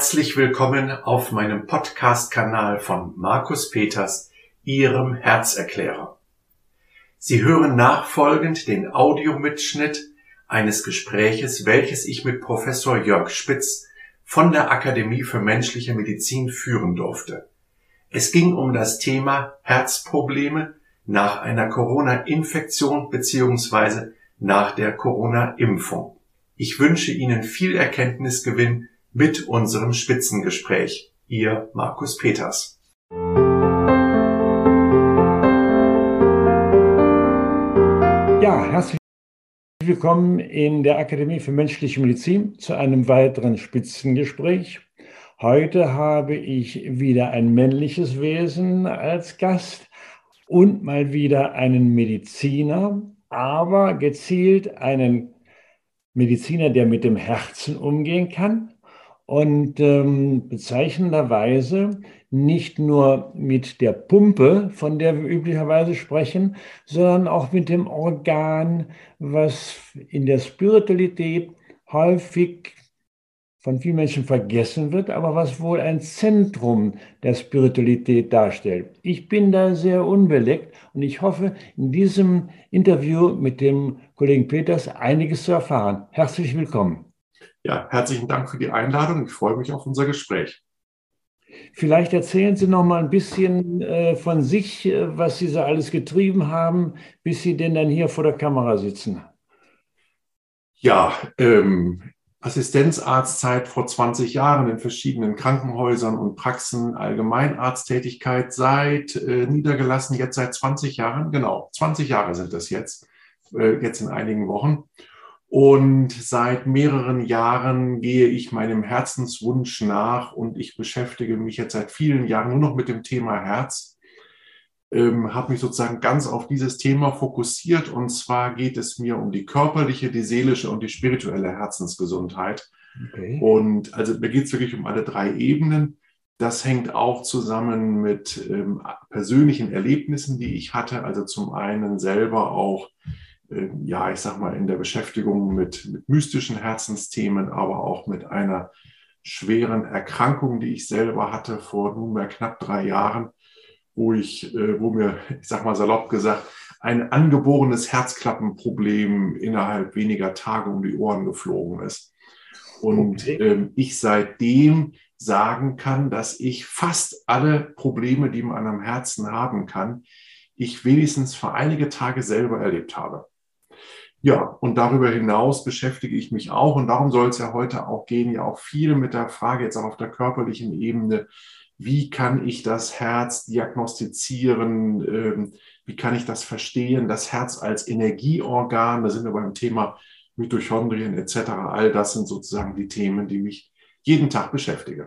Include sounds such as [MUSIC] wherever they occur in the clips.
Herzlich willkommen auf meinem Podcast-Kanal von Markus Peters, Ihrem Herzerklärer. Sie hören nachfolgend den Audiomitschnitt eines Gespräches, welches ich mit Professor Jörg Spitz von der Akademie für menschliche Medizin führen durfte. Es ging um das Thema Herzprobleme nach einer Corona-Infektion beziehungsweise nach der Corona-Impfung. Ich wünsche Ihnen viel Erkenntnisgewinn mit unserem Spitzengespräch. Ihr Markus Peters. Ja, herzlich willkommen in der Akademie für menschliche Medizin zu einem weiteren Spitzengespräch. Heute habe ich wieder ein männliches Wesen als Gast und mal wieder einen Mediziner, aber gezielt einen Mediziner, der mit dem Herzen umgehen kann und ähm, bezeichnenderweise nicht nur mit der Pumpe, von der wir üblicherweise sprechen, sondern auch mit dem Organ, was in der Spiritualität häufig von vielen Menschen vergessen wird, aber was wohl ein Zentrum der Spiritualität darstellt. Ich bin da sehr unbeleckt und ich hoffe, in diesem Interview mit dem Kollegen Peters einiges zu erfahren. Herzlich willkommen. Ja, herzlichen Dank für die Einladung. Ich freue mich auf unser Gespräch. Vielleicht erzählen Sie noch mal ein bisschen äh, von sich, äh, was Sie so alles getrieben haben, bis Sie denn dann hier vor der Kamera sitzen. Ja, ähm, Assistenzarztzeit vor 20 Jahren in verschiedenen Krankenhäusern und Praxen, Allgemeinarzttätigkeit seit äh, niedergelassen, jetzt seit 20 Jahren, genau, 20 Jahre sind das jetzt, äh, jetzt in einigen Wochen. Und seit mehreren Jahren gehe ich meinem Herzenswunsch nach und ich beschäftige mich jetzt seit vielen Jahren nur noch mit dem Thema Herz. Ähm, habe mich sozusagen ganz auf dieses Thema fokussiert und zwar geht es mir um die körperliche, die seelische und die spirituelle Herzensgesundheit. Okay. Und also mir geht es wirklich um alle drei Ebenen. Das hängt auch zusammen mit ähm, persönlichen Erlebnissen, die ich hatte. Also zum einen selber auch ja, ich sag mal, in der Beschäftigung mit, mit mystischen Herzensthemen, aber auch mit einer schweren Erkrankung, die ich selber hatte vor nunmehr knapp drei Jahren, wo ich, äh, wo mir, ich sag mal salopp gesagt, ein angeborenes Herzklappenproblem innerhalb weniger Tage um die Ohren geflogen ist. Und okay. ähm, ich seitdem sagen kann, dass ich fast alle Probleme, die man am Herzen haben kann, ich wenigstens für einige Tage selber erlebt habe. Ja, und darüber hinaus beschäftige ich mich auch, und darum soll es ja heute auch gehen, ja auch viel mit der Frage jetzt auch auf der körperlichen Ebene, wie kann ich das Herz diagnostizieren, ähm, wie kann ich das verstehen, das Herz als Energieorgan, da sind wir beim Thema Mitochondrien etc., all das sind sozusagen die Themen, die mich jeden Tag beschäftigen.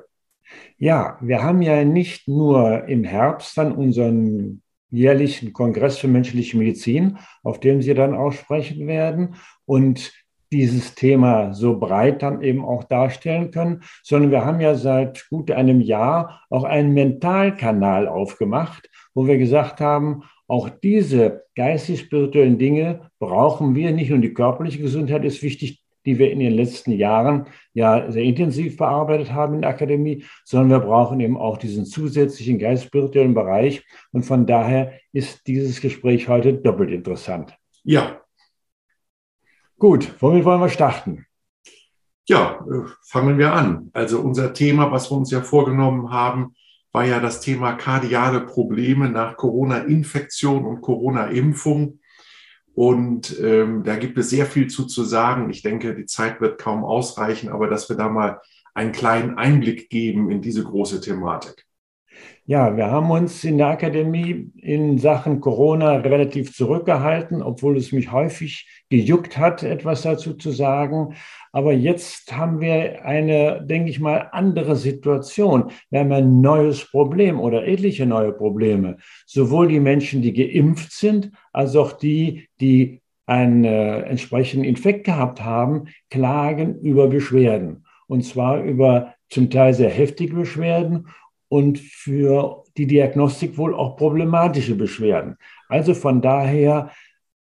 Ja, wir haben ja nicht nur im Herbst dann unseren jährlichen Kongress für menschliche Medizin, auf dem Sie dann auch sprechen werden und dieses Thema so breit dann eben auch darstellen können, sondern wir haben ja seit gut einem Jahr auch einen Mentalkanal aufgemacht, wo wir gesagt haben, auch diese geistig-spirituellen Dinge brauchen wir nicht und die körperliche Gesundheit ist wichtig, die wir in den letzten Jahren ja sehr intensiv bearbeitet haben in der Akademie, sondern wir brauchen eben auch diesen zusätzlichen geistspirituellen Bereich. Und von daher ist dieses Gespräch heute doppelt interessant. Ja. Gut, womit wollen wir starten? Ja, äh, fangen wir an. Also unser Thema, was wir uns ja vorgenommen haben, war ja das Thema kardiale Probleme nach Corona-Infektion und Corona-Impfung. Und ähm, da gibt es sehr viel zu, zu sagen. Ich denke, die Zeit wird kaum ausreichen, aber dass wir da mal einen kleinen Einblick geben in diese große Thematik. Ja, wir haben uns in der Akademie in Sachen Corona relativ zurückgehalten, obwohl es mich häufig gejuckt hat, etwas dazu zu sagen. Aber jetzt haben wir eine, denke ich mal, andere Situation. Wir haben ein neues Problem oder etliche neue Probleme. Sowohl die Menschen, die geimpft sind, als auch die, die einen äh, entsprechenden Infekt gehabt haben, klagen über Beschwerden. Und zwar über zum Teil sehr heftige Beschwerden und für die Diagnostik wohl auch problematische Beschwerden. Also von daher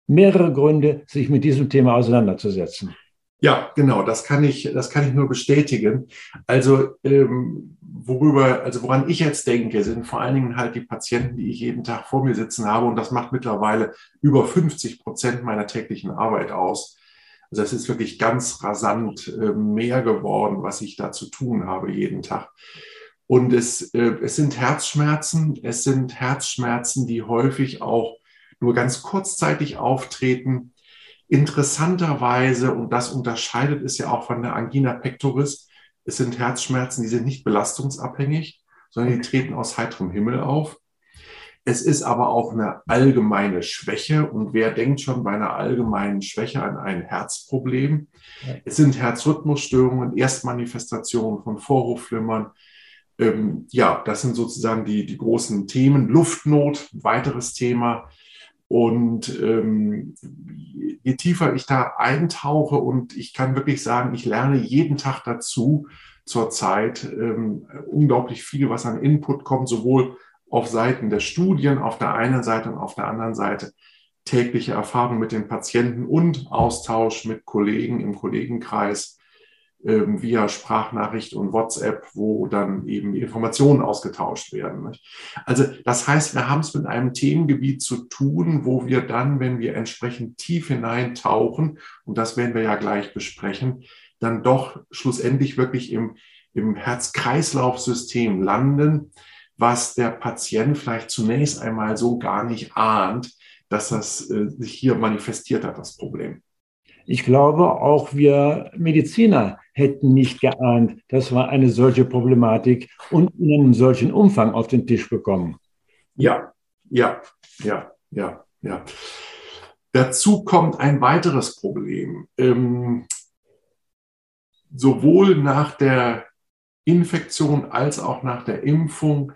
mehrere Gründe, sich mit diesem Thema auseinanderzusetzen. Ja, genau, das kann ich, das kann ich nur bestätigen. Also, ähm, worüber, also woran ich jetzt denke, sind vor allen Dingen halt die Patienten, die ich jeden Tag vor mir sitzen habe. Und das macht mittlerweile über 50 Prozent meiner täglichen Arbeit aus. Also es ist wirklich ganz rasant äh, mehr geworden, was ich da zu tun habe jeden Tag. Und es, äh, es sind Herzschmerzen, es sind Herzschmerzen, die häufig auch nur ganz kurzzeitig auftreten. Interessanterweise, und das unterscheidet es ja auch von der Angina pectoris, es sind Herzschmerzen, die sind nicht belastungsabhängig, sondern die treten aus heiterem Himmel auf. Es ist aber auch eine allgemeine Schwäche. Und wer denkt schon bei einer allgemeinen Schwäche an ein Herzproblem? Es sind Herzrhythmusstörungen, Erstmanifestationen von Vorhofflimmern. Ähm, ja, das sind sozusagen die, die großen Themen. Luftnot, weiteres Thema. Und ähm, je tiefer ich da eintauche und ich kann wirklich sagen, ich lerne jeden Tag dazu zurzeit ähm, unglaublich viel, was an Input kommt, sowohl auf Seiten der Studien auf der einen Seite und auf der anderen Seite tägliche Erfahrung mit den Patienten und Austausch mit Kollegen im Kollegenkreis via Sprachnachricht und WhatsApp, wo dann eben Informationen ausgetauscht werden. Also das heißt, wir haben es mit einem Themengebiet zu tun, wo wir dann, wenn wir entsprechend tief hineintauchen, und das werden wir ja gleich besprechen, dann doch schlussendlich wirklich im, im Herz-Kreislauf-System landen, was der Patient vielleicht zunächst einmal so gar nicht ahnt, dass das äh, sich hier manifestiert hat, das Problem. Ich glaube, auch wir Mediziner hätten nicht geahnt, dass wir eine solche Problematik und in einem solchen Umfang auf den Tisch bekommen. Ja, ja, ja, ja, ja. Dazu kommt ein weiteres Problem. Ähm, sowohl nach der Infektion als auch nach der Impfung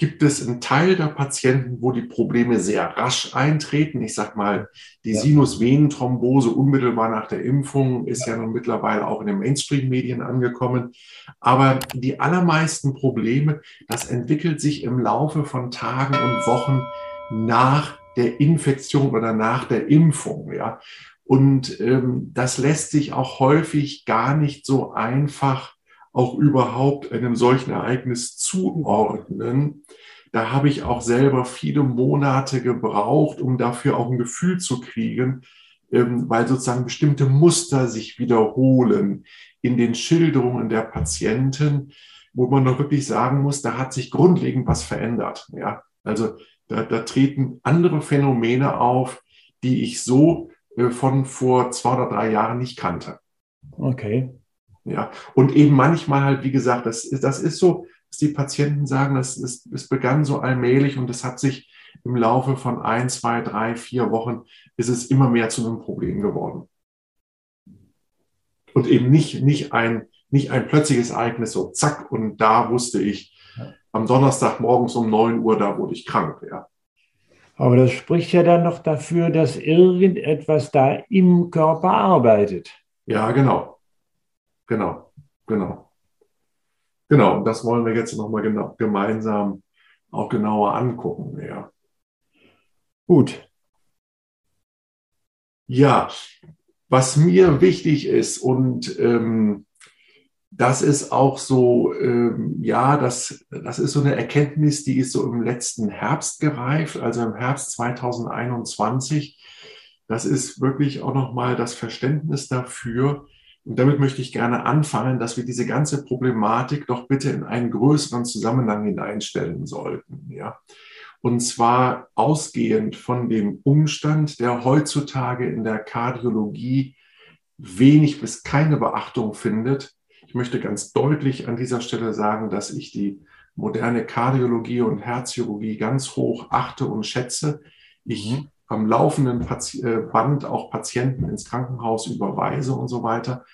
gibt es einen Teil der Patienten, wo die Probleme sehr rasch eintreten. Ich sage mal, die ja. Sinusvenenthrombose unmittelbar nach der Impfung ist ja. ja nun mittlerweile auch in den Mainstream-Medien angekommen. Aber die allermeisten Probleme, das entwickelt sich im Laufe von Tagen und Wochen nach der Infektion oder nach der Impfung. Ja. Und ähm, das lässt sich auch häufig gar nicht so einfach auch überhaupt einem solchen Ereignis zuordnen. Da habe ich auch selber viele Monate gebraucht, um dafür auch ein Gefühl zu kriegen, ähm, weil sozusagen bestimmte Muster sich wiederholen in den Schilderungen der Patienten, wo man doch wirklich sagen muss, da hat sich grundlegend was verändert. Ja, also da, da treten andere Phänomene auf, die ich so äh, von vor zwei oder drei Jahren nicht kannte. Okay. Ja, und eben manchmal halt, wie gesagt, das ist, das ist so, dass die Patienten sagen, das, ist, es begann so allmählich und es hat sich im Laufe von ein, zwei, drei, vier Wochen ist es immer mehr zu einem Problem geworden. Und eben nicht, nicht, ein, nicht ein plötzliches Ereignis, so zack, und da wusste ich, am Donnerstag morgens um neun Uhr, da wurde ich krank, ja. Aber das spricht ja dann noch dafür, dass irgendetwas da im Körper arbeitet. Ja, genau. Genau, genau. Genau, und das wollen wir jetzt nochmal gemeinsam auch genauer angucken. Ja. Gut. Ja, was mir wichtig ist und ähm, das ist auch so, ähm, ja, das, das ist so eine Erkenntnis, die ist so im letzten Herbst gereift, also im Herbst 2021. Das ist wirklich auch nochmal das Verständnis dafür, und damit möchte ich gerne anfangen, dass wir diese ganze Problematik doch bitte in einen größeren Zusammenhang hineinstellen sollten. Ja? Und zwar ausgehend von dem Umstand, der heutzutage in der Kardiologie wenig bis keine Beachtung findet. Ich möchte ganz deutlich an dieser Stelle sagen, dass ich die moderne Kardiologie und Herzchirurgie ganz hoch achte und schätze. Ich mhm am laufenden äh, Band auch Patienten ins Krankenhaus überweise und so weiter.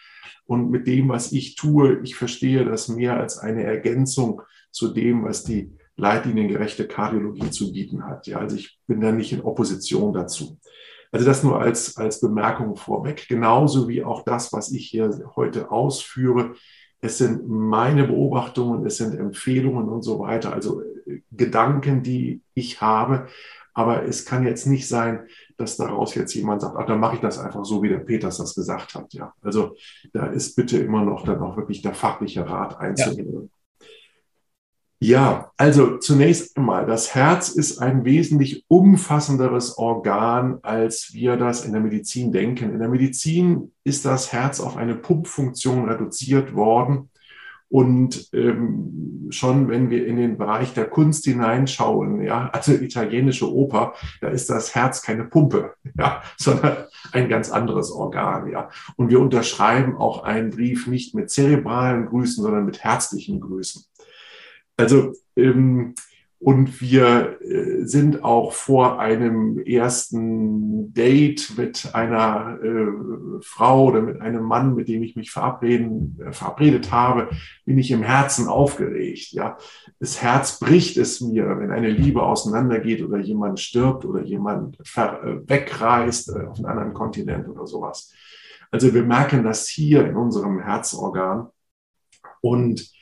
Und mit dem, was ich tue, ich verstehe das mehr als eine Ergänzung zu dem, was die leitliniengerechte Kardiologie zu bieten hat. Ja, also ich bin da nicht in Opposition dazu. Also das nur als, als Bemerkung vorweg. Genauso wie auch das, was ich hier heute ausführe. Es sind meine Beobachtungen, es sind Empfehlungen und so weiter. Also äh, Gedanken, die ich habe. Aber es kann jetzt nicht sein, dass daraus jetzt jemand sagt, ach, dann mache ich das einfach so, wie der Peters das gesagt hat. Ja, also da ist bitte immer noch dann auch wirklich der fachliche Rat einzunehmen. Ja, also zunächst einmal, das Herz ist ein wesentlich umfassenderes Organ, als wir das in der Medizin denken. In der Medizin ist das Herz auf eine Pumpfunktion reduziert worden. Und ähm, schon wenn wir in den Bereich der Kunst hineinschauen, ja, also italienische Oper, da ist das Herz keine Pumpe, [LAUGHS] ja, sondern ein ganz anderes Organ, ja. Und wir unterschreiben auch einen Brief nicht mit zerebralen Grüßen, sondern mit herzlichen Grüßen. Also, ähm, und wir äh, sind auch vor einem ersten Date mit einer äh, Frau oder mit einem Mann, mit dem ich mich verabreden, äh, verabredet habe, bin ich im Herzen aufgeregt. Ja, das Herz bricht es mir, wenn eine Liebe auseinandergeht oder jemand stirbt oder jemand äh, wegreist äh, auf einen anderen Kontinent oder sowas. Also wir merken das hier in unserem Herzorgan und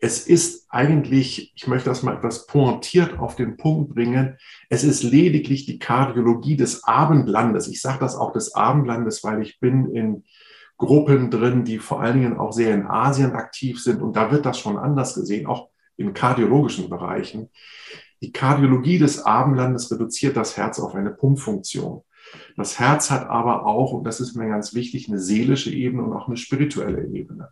es ist eigentlich, ich möchte das mal etwas pointiert auf den Punkt bringen, es ist lediglich die Kardiologie des Abendlandes. Ich sage das auch des Abendlandes, weil ich bin in Gruppen drin, die vor allen Dingen auch sehr in Asien aktiv sind und da wird das schon anders gesehen, auch in kardiologischen Bereichen. Die Kardiologie des Abendlandes reduziert das Herz auf eine Pumpfunktion. Das Herz hat aber auch, und das ist mir ganz wichtig, eine seelische Ebene und auch eine spirituelle Ebene.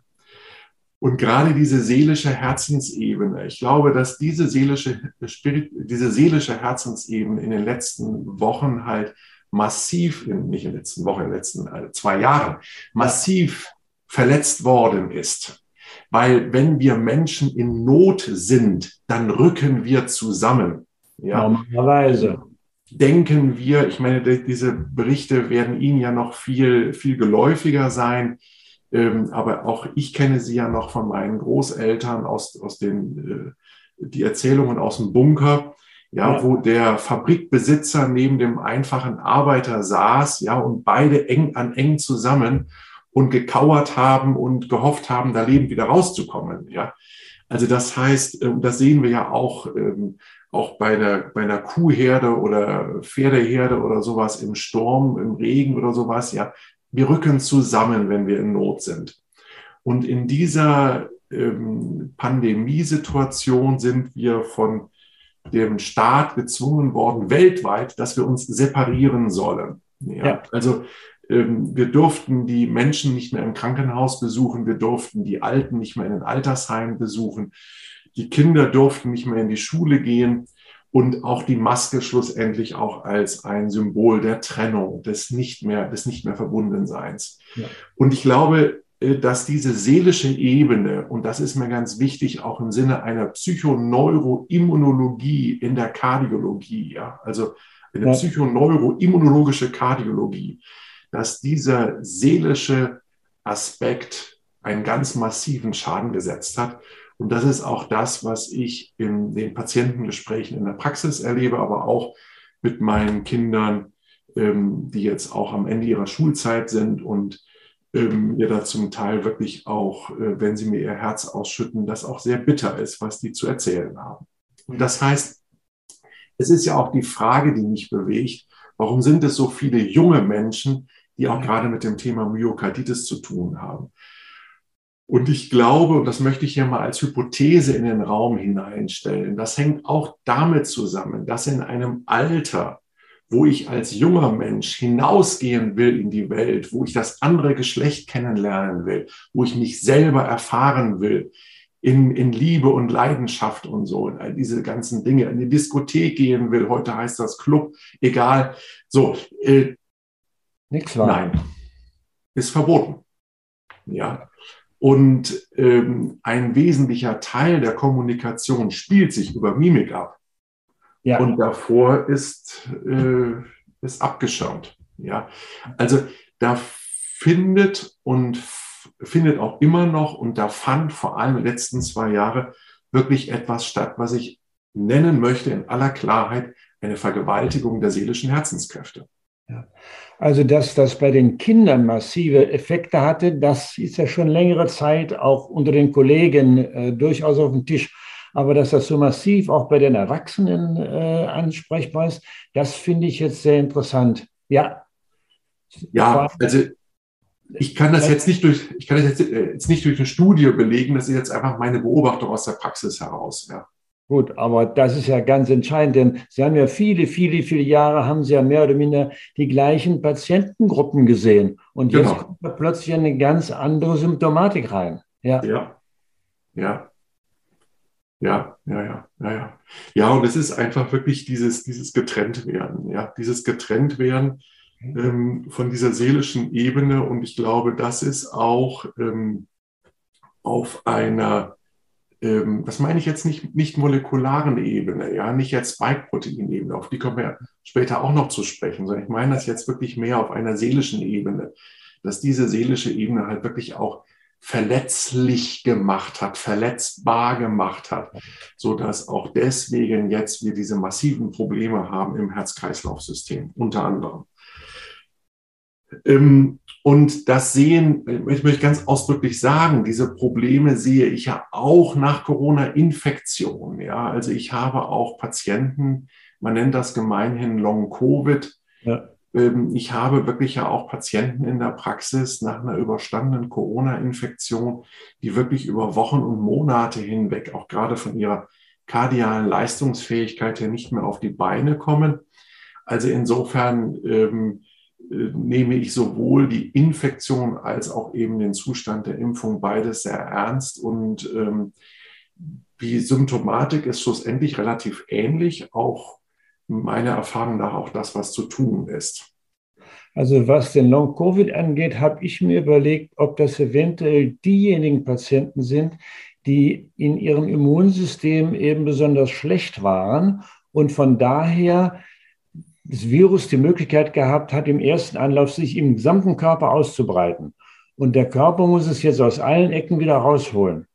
Und gerade diese seelische Herzensebene, ich glaube, dass diese seelische, diese seelische Herzensebene in den letzten Wochen halt massiv, in, nicht in den letzten Wochen, in den letzten äh, zwei Jahren, massiv verletzt worden ist. Weil wenn wir Menschen in Not sind, dann rücken wir zusammen. Ja. Normalerweise. Denken wir, ich meine, diese Berichte werden Ihnen ja noch viel, viel geläufiger sein ähm, aber auch ich kenne sie ja noch von meinen Großeltern aus, aus den, äh, die Erzählungen aus dem Bunker, ja, ja, wo der Fabrikbesitzer neben dem einfachen Arbeiter saß, ja, und beide eng an eng zusammen und gekauert haben und gehofft haben, da lebend wieder rauszukommen, ja. Also das heißt, äh, das sehen wir ja auch, ähm, auch bei der, bei einer Kuhherde oder Pferdeherde oder sowas im Sturm, im Regen oder sowas, ja, wir rücken zusammen, wenn wir in Not sind. Und in dieser ähm, Pandemiesituation sind wir von dem Staat gezwungen worden, weltweit, dass wir uns separieren sollen. Ja, ja. Also ähm, wir durften die Menschen nicht mehr im Krankenhaus besuchen, wir durften die Alten nicht mehr in den Altersheimen besuchen, die Kinder durften nicht mehr in die Schule gehen und auch die Maske schlussendlich auch als ein Symbol der Trennung, des nicht mehr, des nicht mehr Verbundenseins. Ja. Und ich glaube, äh, dass diese seelische Ebene, und das ist mir ganz wichtig, auch im Sinne einer Psychoneuroimmunologie in der Kardiologie, ja, also eine ja. psychoneuroimmunologische Kardiologie, dass dieser seelische Aspekt einen ganz massiven Schaden gesetzt hat und das ist auch das, was ich in den Patientengesprächen in der Praxis erlebe, aber auch mit meinen Kindern, ähm, die jetzt auch am Ende ihrer Schulzeit sind und ähm, mir da zum Teil wirklich auch, äh, wenn sie mir ihr Herz ausschütten, das auch sehr bitter ist, was die zu erzählen haben. Und das heißt, es ist ja auch die Frage, die mich bewegt, warum sind es so viele junge Menschen, die auch gerade mit dem Thema Myokarditis zu tun haben? Und ich glaube, und das möchte ich hier mal als Hypothese in den Raum hineinstellen, das hängt auch damit zusammen, dass in einem Alter, wo ich als junger Mensch hinausgehen will in die Welt, wo ich das andere Geschlecht kennenlernen will, wo ich mich selber erfahren will, in, in Liebe und Leidenschaft und so, und all diese ganzen Dinge, in die Diskothek gehen will, heute heißt das Club, egal. So, äh, Nichts war. Nein, ist verboten. Ja, und ähm, ein wesentlicher Teil der Kommunikation spielt sich über Mimik ab. Ja. Und davor ist, äh, ist abgeschirmt. Ja, also da findet und findet auch immer noch und da fand vor allem in den letzten zwei Jahren wirklich etwas statt, was ich nennen möchte in aller Klarheit eine Vergewaltigung der seelischen Herzenskräfte. Ja. Also, dass das bei den Kindern massive Effekte hatte, das ist ja schon längere Zeit auch unter den Kollegen äh, durchaus auf dem Tisch. aber dass das so massiv auch bei den Erwachsenen äh, ansprechbar ist, das finde ich jetzt sehr interessant. Ja. Ja, also ich kann das jetzt nicht durch, ich kann das jetzt, äh, jetzt nicht durch eine Studie belegen, das ist jetzt einfach meine Beobachtung aus der Praxis heraus. Ja. Gut, aber das ist ja ganz entscheidend, denn Sie haben ja viele, viele, viele Jahre, haben Sie ja mehr oder minder die gleichen Patientengruppen gesehen. Und jetzt genau. kommt da plötzlich eine ganz andere Symptomatik rein. Ja. Ja. Ja. Ja, ja, ja, ja, ja. Ja, und es ist einfach wirklich dieses, dieses Getrenntwerden, ja, dieses Getrenntwerden ähm, von dieser seelischen Ebene. Und ich glaube, das ist auch ähm, auf einer ähm, das meine ich jetzt nicht, nicht molekularen Ebene, ja, nicht jetzt Spike-Protein-Ebene, auf die kommen wir später auch noch zu sprechen, sondern ich meine das jetzt wirklich mehr auf einer seelischen Ebene, dass diese seelische Ebene halt wirklich auch verletzlich gemacht hat, verletzbar gemacht hat, so dass auch deswegen jetzt wir diese massiven Probleme haben im Herz-Kreislauf-System, unter anderem. Ähm, und das sehen, ich möchte ganz ausdrücklich sagen, diese Probleme sehe ich ja auch nach Corona-Infektion. Ja, also ich habe auch Patienten, man nennt das gemeinhin Long-Covid. Ja. Ähm, ich habe wirklich ja auch Patienten in der Praxis nach einer überstandenen Corona-Infektion, die wirklich über Wochen und Monate hinweg, auch gerade von ihrer kardialen Leistungsfähigkeit her nicht mehr auf die Beine kommen. Also insofern ähm, äh, nehme ich sowohl die Infektion als auch eben den Zustand der Impfung beides sehr ernst. Und ähm, die Symptomatik ist schlussendlich relativ ähnlich, auch meiner Erfahrung nach auch das, was zu tun ist. Also was den Long-Covid angeht, habe ich mir überlegt, ob das eventuell diejenigen Patienten sind, die in ihrem Immunsystem eben besonders schlecht waren und von daher das Virus die Möglichkeit gehabt hat, im ersten Anlauf sich im gesamten Körper auszubreiten. Und der Körper muss es jetzt aus allen Ecken wieder rausholen.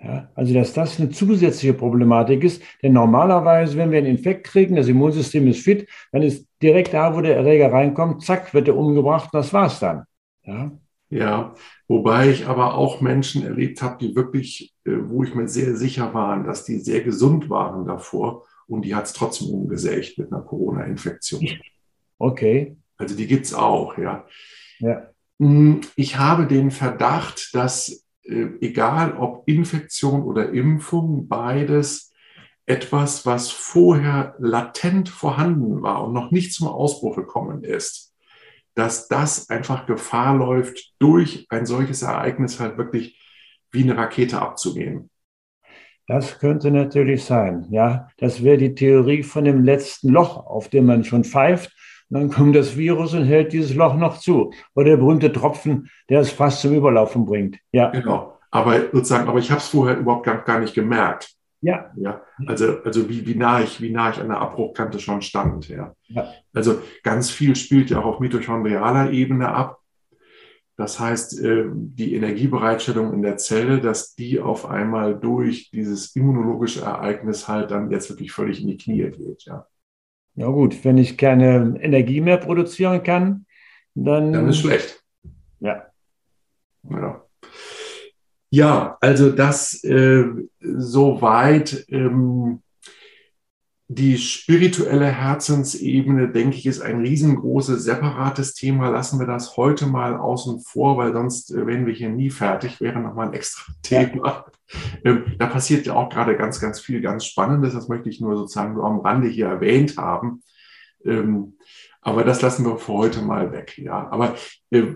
Ja, also, dass das eine zusätzliche Problematik ist, denn normalerweise, wenn wir einen Infekt kriegen, das Immunsystem ist fit, dann ist direkt da, wo der Erreger reinkommt, zack, wird er umgebracht und das war's dann. Ja, ja wobei ich aber auch Menschen erlebt habe, die wirklich, äh, wo ich mir sehr sicher war, dass die sehr gesund waren davor und die hat es trotzdem umgesägt mit einer Corona-Infektion. Okay. Also die gibt es auch, ja. ja. Hm, ich habe den Verdacht, dass äh, egal ob Infektion oder Impfung, beides etwas, was vorher latent vorhanden war und noch nicht zum Ausbruch gekommen ist, dass das einfach Gefahr läuft, durch ein solches Ereignis halt wirklich wie eine Rakete abzugehen. Das könnte natürlich sein. Ja, das wäre die Theorie von dem letzten Loch, auf dem man schon pfeift. Und dann kommt das Virus und hält dieses Loch noch zu. Oder der berühmte Tropfen, der es fast zum Überlaufen bringt. Ja. Genau. Aber sozusagen, aber ich habe es vorher überhaupt gar, gar nicht gemerkt. Ja. ja. Also, also wie, wie, nah ich, wie nah ich an der Abbruchkante schon stand. Ja. ja. Also ganz viel spielt ja auch auf mitochondrialer Ebene ab. Das heißt, äh, die Energiebereitstellung in der Zelle, dass die auf einmal durch dieses immunologische Ereignis halt dann jetzt wirklich völlig in die Knie geht. Ja, ja gut, wenn ich keine Energie mehr produzieren kann, dann. Dann ist schlecht. Ja. Ja, ja also das äh, soweit. Ähm, die spirituelle Herzensebene, denke ich, ist ein riesengroßes, separates Thema. Lassen wir das heute mal außen vor, weil sonst äh, werden wir hier nie fertig. Wäre nochmal ein extra [LAUGHS] Thema. Ähm, da passiert ja auch gerade ganz, ganz viel ganz Spannendes. Das möchte ich nur sozusagen nur am Rande hier erwähnt haben. Ähm, aber das lassen wir für heute mal weg. Ja, aber äh,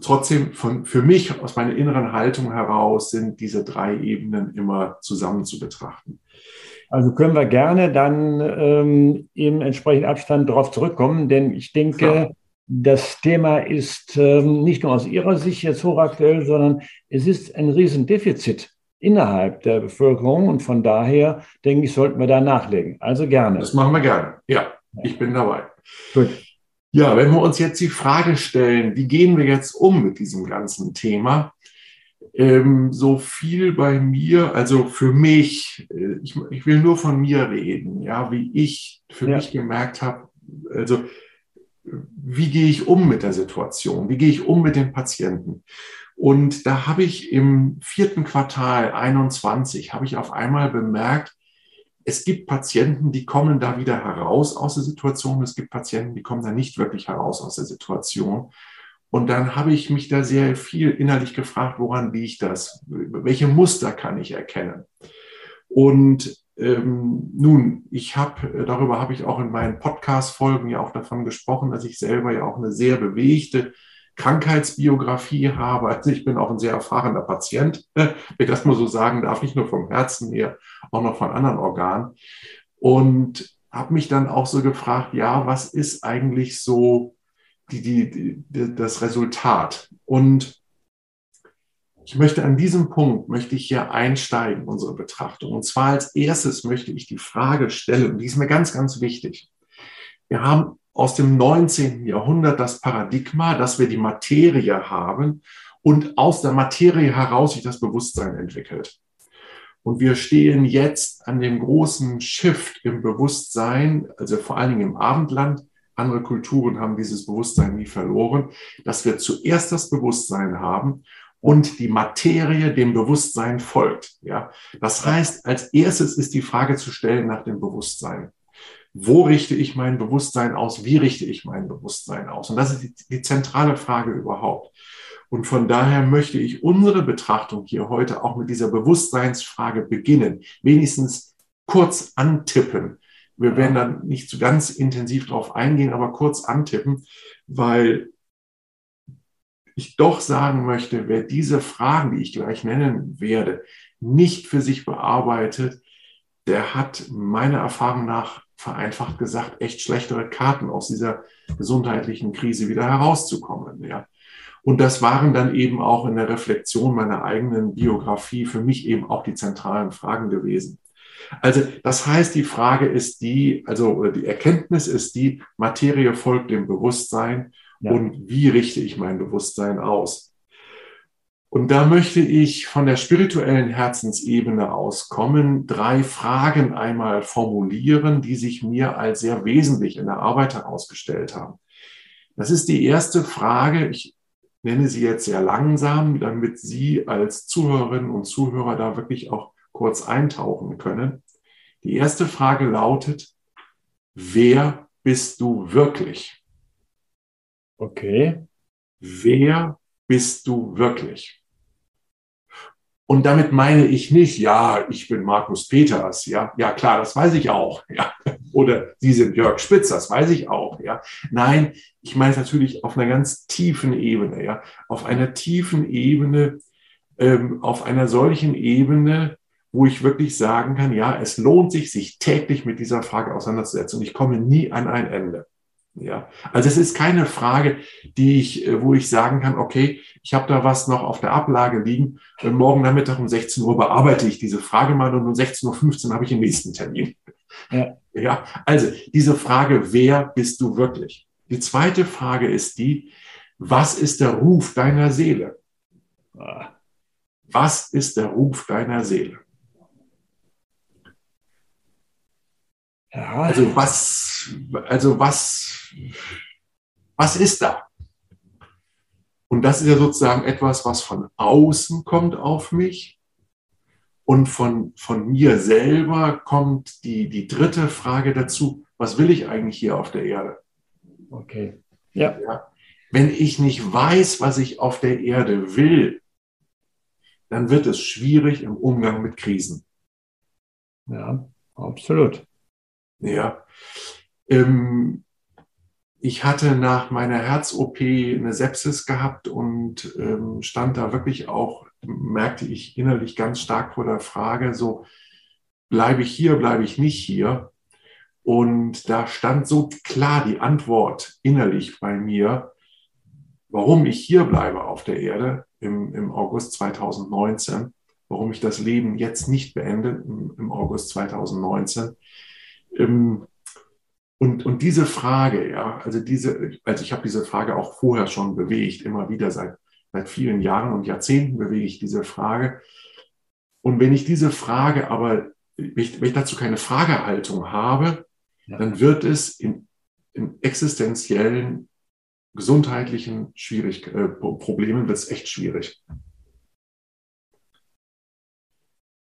trotzdem von, für mich aus meiner inneren Haltung heraus sind diese drei Ebenen immer zusammen zu betrachten. Also können wir gerne dann ähm, im entsprechenden Abstand darauf zurückkommen, denn ich denke, ja. das Thema ist ähm, nicht nur aus Ihrer Sicht jetzt hochaktuell, sondern es ist ein Riesendefizit innerhalb der Bevölkerung und von daher denke ich, sollten wir da nachlegen. Also gerne. Das machen wir gerne. Ja, ich bin dabei. Gut. Ja, wenn wir uns jetzt die Frage stellen, wie gehen wir jetzt um mit diesem ganzen Thema, ähm, so viel bei mir, also für mich, äh, ich, ich, will nur von mir reden, ja, wie ich für ja. mich gemerkt habe, also wie gehe ich um mit der Situation, wie gehe ich um mit den Patienten. Und da habe ich im vierten Quartal 21 habe ich auf einmal bemerkt, es gibt Patienten, die kommen da wieder heraus aus der Situation. Es gibt Patienten, die kommen da nicht wirklich heraus aus der Situation. Und dann habe ich mich da sehr viel innerlich gefragt, woran liegt das? Welche Muster kann ich erkennen? Und ähm, nun, ich habe, darüber habe ich auch in meinen Podcast-Folgen ja auch davon gesprochen, dass ich selber ja auch eine sehr bewegte Krankheitsbiografie habe. Also ich bin auch ein sehr erfahrener Patient, [LAUGHS] wenn ich das mal so sagen darf, nicht nur vom Herzen her, auch noch von anderen Organen. Und habe mich dann auch so gefragt, ja, was ist eigentlich so die, die, die, das Resultat? Und ich möchte an diesem Punkt, möchte ich hier einsteigen, unsere Betrachtung. Und zwar als erstes möchte ich die Frage stellen, und die ist mir ganz, ganz wichtig. Wir haben aus dem 19. Jahrhundert das Paradigma, dass wir die Materie haben und aus der Materie heraus sich das Bewusstsein entwickelt. Und wir stehen jetzt an dem großen Shift im Bewusstsein, also vor allen Dingen im Abendland. Andere Kulturen haben dieses Bewusstsein nie verloren, dass wir zuerst das Bewusstsein haben und die Materie dem Bewusstsein folgt. Ja, das heißt, als erstes ist die Frage zu stellen nach dem Bewusstsein wo richte ich mein Bewusstsein aus, wie richte ich mein Bewusstsein aus? Und das ist die, die zentrale Frage überhaupt. Und von daher möchte ich unsere Betrachtung hier heute auch mit dieser Bewusstseinsfrage beginnen, wenigstens kurz antippen. Wir werden dann nicht so ganz intensiv darauf eingehen, aber kurz antippen, weil ich doch sagen möchte, wer diese Fragen, die ich gleich nennen werde, nicht für sich bearbeitet, der hat meiner Erfahrung nach vereinfacht gesagt, echt schlechtere Karten aus dieser gesundheitlichen Krise wieder herauszukommen. Ja. Und das waren dann eben auch in der Reflexion meiner eigenen Biografie für mich eben auch die zentralen Fragen gewesen. Also das heißt, die Frage ist die, also die Erkenntnis ist die, Materie folgt dem Bewusstsein ja. und wie richte ich mein Bewusstsein aus? Und da möchte ich von der spirituellen Herzensebene aus kommen, drei Fragen einmal formulieren, die sich mir als sehr wesentlich in der Arbeit herausgestellt haben. Das ist die erste Frage. Ich nenne sie jetzt sehr langsam, damit Sie als Zuhörerinnen und Zuhörer da wirklich auch kurz eintauchen können. Die erste Frage lautet, wer bist du wirklich? Okay. Wer bist du wirklich? Und damit meine ich nicht, ja, ich bin Markus Peters, ja, ja klar, das weiß ich auch, ja. [LAUGHS] Oder Sie sind Jörg Spitz, das weiß ich auch, ja. Nein, ich meine es natürlich auf einer ganz tiefen Ebene, ja, auf einer tiefen Ebene, ähm, auf einer solchen Ebene, wo ich wirklich sagen kann, ja, es lohnt sich, sich täglich mit dieser Frage auseinanderzusetzen und ich komme nie an ein Ende. Ja, also es ist keine Frage, die ich, äh, wo ich sagen kann, okay, ich habe da was noch auf der Ablage liegen. Äh, morgen Nachmittag um 16 Uhr bearbeite ich diese Frage mal und um 16.15 Uhr habe ich den nächsten Termin. Ja. [LAUGHS] ja, also diese Frage, wer bist du wirklich? Die zweite Frage ist die, was ist der Ruf deiner Seele? Ah. Was ist der Ruf deiner Seele? Ja. Also was, also was, was ist da? Und das ist ja sozusagen etwas, was von außen kommt auf mich. Und von, von mir selber kommt die, die dritte Frage dazu, was will ich eigentlich hier auf der Erde? Okay. Ja. ja. Wenn ich nicht weiß, was ich auf der Erde will, dann wird es schwierig im Umgang mit Krisen. Ja, absolut. Ja. Ähm, ich hatte nach meiner Herz-OP eine Sepsis gehabt und ähm, stand da wirklich auch, merkte ich innerlich ganz stark vor der Frage, so, bleibe ich hier, bleibe ich nicht hier? Und da stand so klar die Antwort innerlich bei mir, warum ich hier bleibe auf der Erde im, im August 2019, warum ich das Leben jetzt nicht beende im, im August 2019 ähm, und, und diese Frage, ja, also diese, also ich habe diese Frage auch vorher schon bewegt, immer wieder seit, seit vielen Jahren und Jahrzehnten bewege ich diese Frage. Und wenn ich diese Frage aber, wenn ich, wenn ich dazu keine Fragehaltung habe, ja. dann wird es in, in existenziellen gesundheitlichen Schwierig äh, Problemen wird es echt schwierig.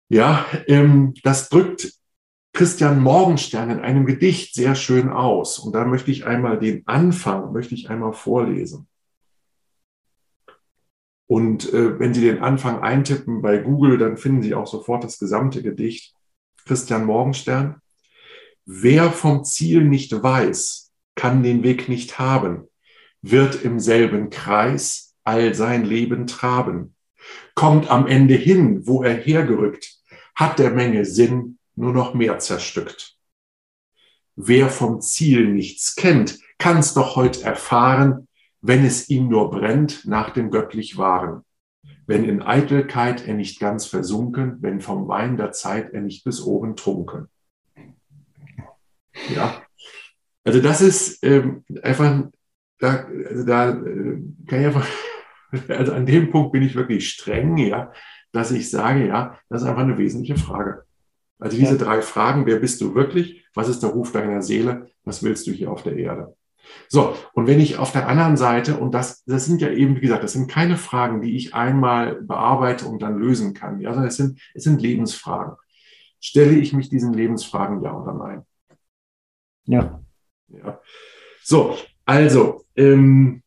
Ja, ähm, das drückt Christian Morgenstern in einem Gedicht sehr schön aus. Und da möchte ich einmal den Anfang, möchte ich einmal vorlesen. Und äh, wenn Sie den Anfang eintippen bei Google, dann finden Sie auch sofort das gesamte Gedicht. Christian Morgenstern. Wer vom Ziel nicht weiß, kann den Weg nicht haben, wird im selben Kreis all sein Leben traben, kommt am Ende hin, wo er hergerückt, hat der Menge Sinn nur noch mehr zerstückt. Wer vom Ziel nichts kennt, kann's doch heut erfahren, wenn es ihm nur brennt nach dem göttlich Wahren. Wenn in Eitelkeit er nicht ganz versunken, wenn vom Wein der Zeit er nicht bis oben trunken. Ja, also das ist ähm, einfach, da, also da äh, kann ich einfach, [LAUGHS] also an dem Punkt bin ich wirklich streng, ja, dass ich sage, ja, das ist einfach eine wesentliche Frage. Also diese ja. drei Fragen, wer bist du wirklich? Was ist der Ruf deiner Seele? Was willst du hier auf der Erde? So, und wenn ich auf der anderen Seite, und das, das sind ja eben, wie gesagt, das sind keine Fragen, die ich einmal bearbeite und dann lösen kann, ja, sondern es sind, es sind Lebensfragen. Stelle ich mich diesen Lebensfragen ja oder nein? Ja. ja. So, also, ähm,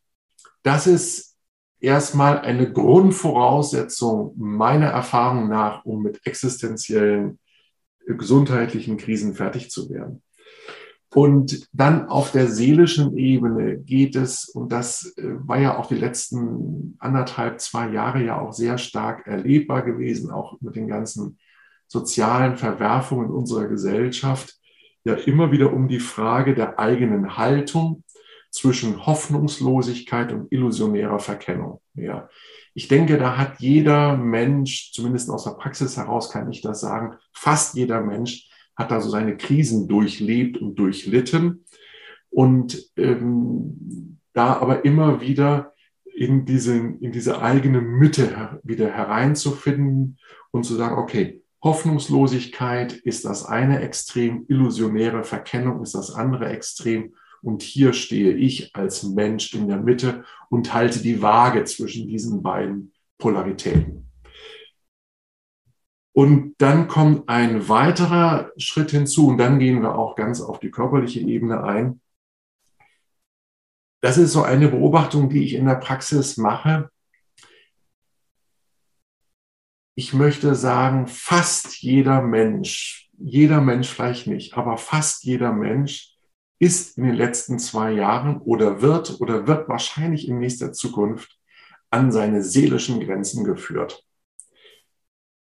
das ist erstmal eine Grundvoraussetzung meiner Erfahrung nach, um mit existenziellen gesundheitlichen Krisen fertig zu werden. Und dann auf der seelischen Ebene geht es, und das äh, war ja auch die letzten anderthalb, zwei Jahre ja auch sehr stark erlebbar gewesen, auch mit den ganzen sozialen Verwerfungen unserer Gesellschaft, ja immer wieder um die Frage der eigenen Haltung zwischen Hoffnungslosigkeit und illusionärer Verkennung. Ja. Ich denke, da hat jeder Mensch, zumindest aus der Praxis heraus kann ich das sagen, fast jeder Mensch hat da so seine Krisen durchlebt und durchlitten und ähm, da aber immer wieder in diese, in diese eigene Mitte wieder hereinzufinden und zu sagen, okay, Hoffnungslosigkeit ist das eine Extrem, illusionäre Verkennung ist das andere Extrem und hier stehe ich als Mensch in der Mitte und halte die Waage zwischen diesen beiden Polaritäten. Und dann kommt ein weiterer Schritt hinzu und dann gehen wir auch ganz auf die körperliche Ebene ein. Das ist so eine Beobachtung, die ich in der Praxis mache. Ich möchte sagen, fast jeder Mensch, jeder Mensch vielleicht nicht, aber fast jeder Mensch ist in den letzten zwei Jahren oder wird oder wird wahrscheinlich in nächster Zukunft an seine seelischen Grenzen geführt.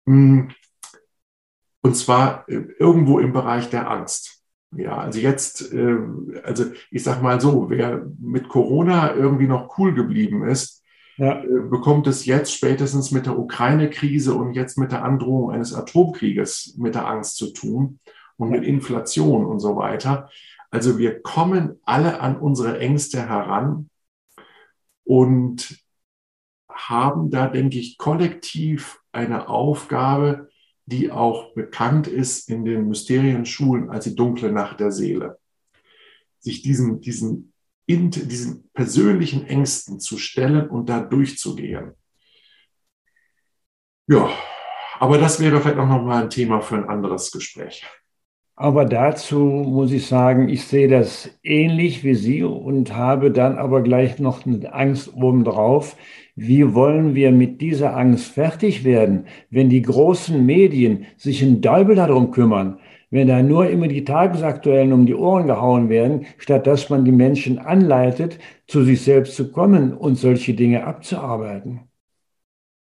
Hm. Und zwar äh, irgendwo im Bereich der Angst. Ja, also jetzt, äh, also ich sag mal so, wer mit Corona irgendwie noch cool geblieben ist, ja. Äh, bekommt es jetzt spätestens mit der Ukraine-Krise und jetzt mit der Androhung eines Atomkrieges mit der Angst zu tun und mit Inflation und so weiter. Also wir kommen alle an unsere Ängste heran und haben da, denke ich, kollektiv eine Aufgabe, die auch bekannt ist in den Mysterienschulen als die dunkle Nacht der Seele. Sich diesen, diesen, diesen persönlichen Ängsten zu stellen und da durchzugehen. Ja, aber das wäre vielleicht auch nochmal ein Thema für ein anderes Gespräch. Aber dazu muss ich sagen, ich sehe das ähnlich wie Sie und habe dann aber gleich noch eine Angst obendrauf. Wie wollen wir mit dieser Angst fertig werden, wenn die großen Medien sich in Deubel darum kümmern? Wenn da nur immer die Tagesaktuellen um die Ohren gehauen werden, statt dass man die Menschen anleitet, zu sich selbst zu kommen und solche Dinge abzuarbeiten.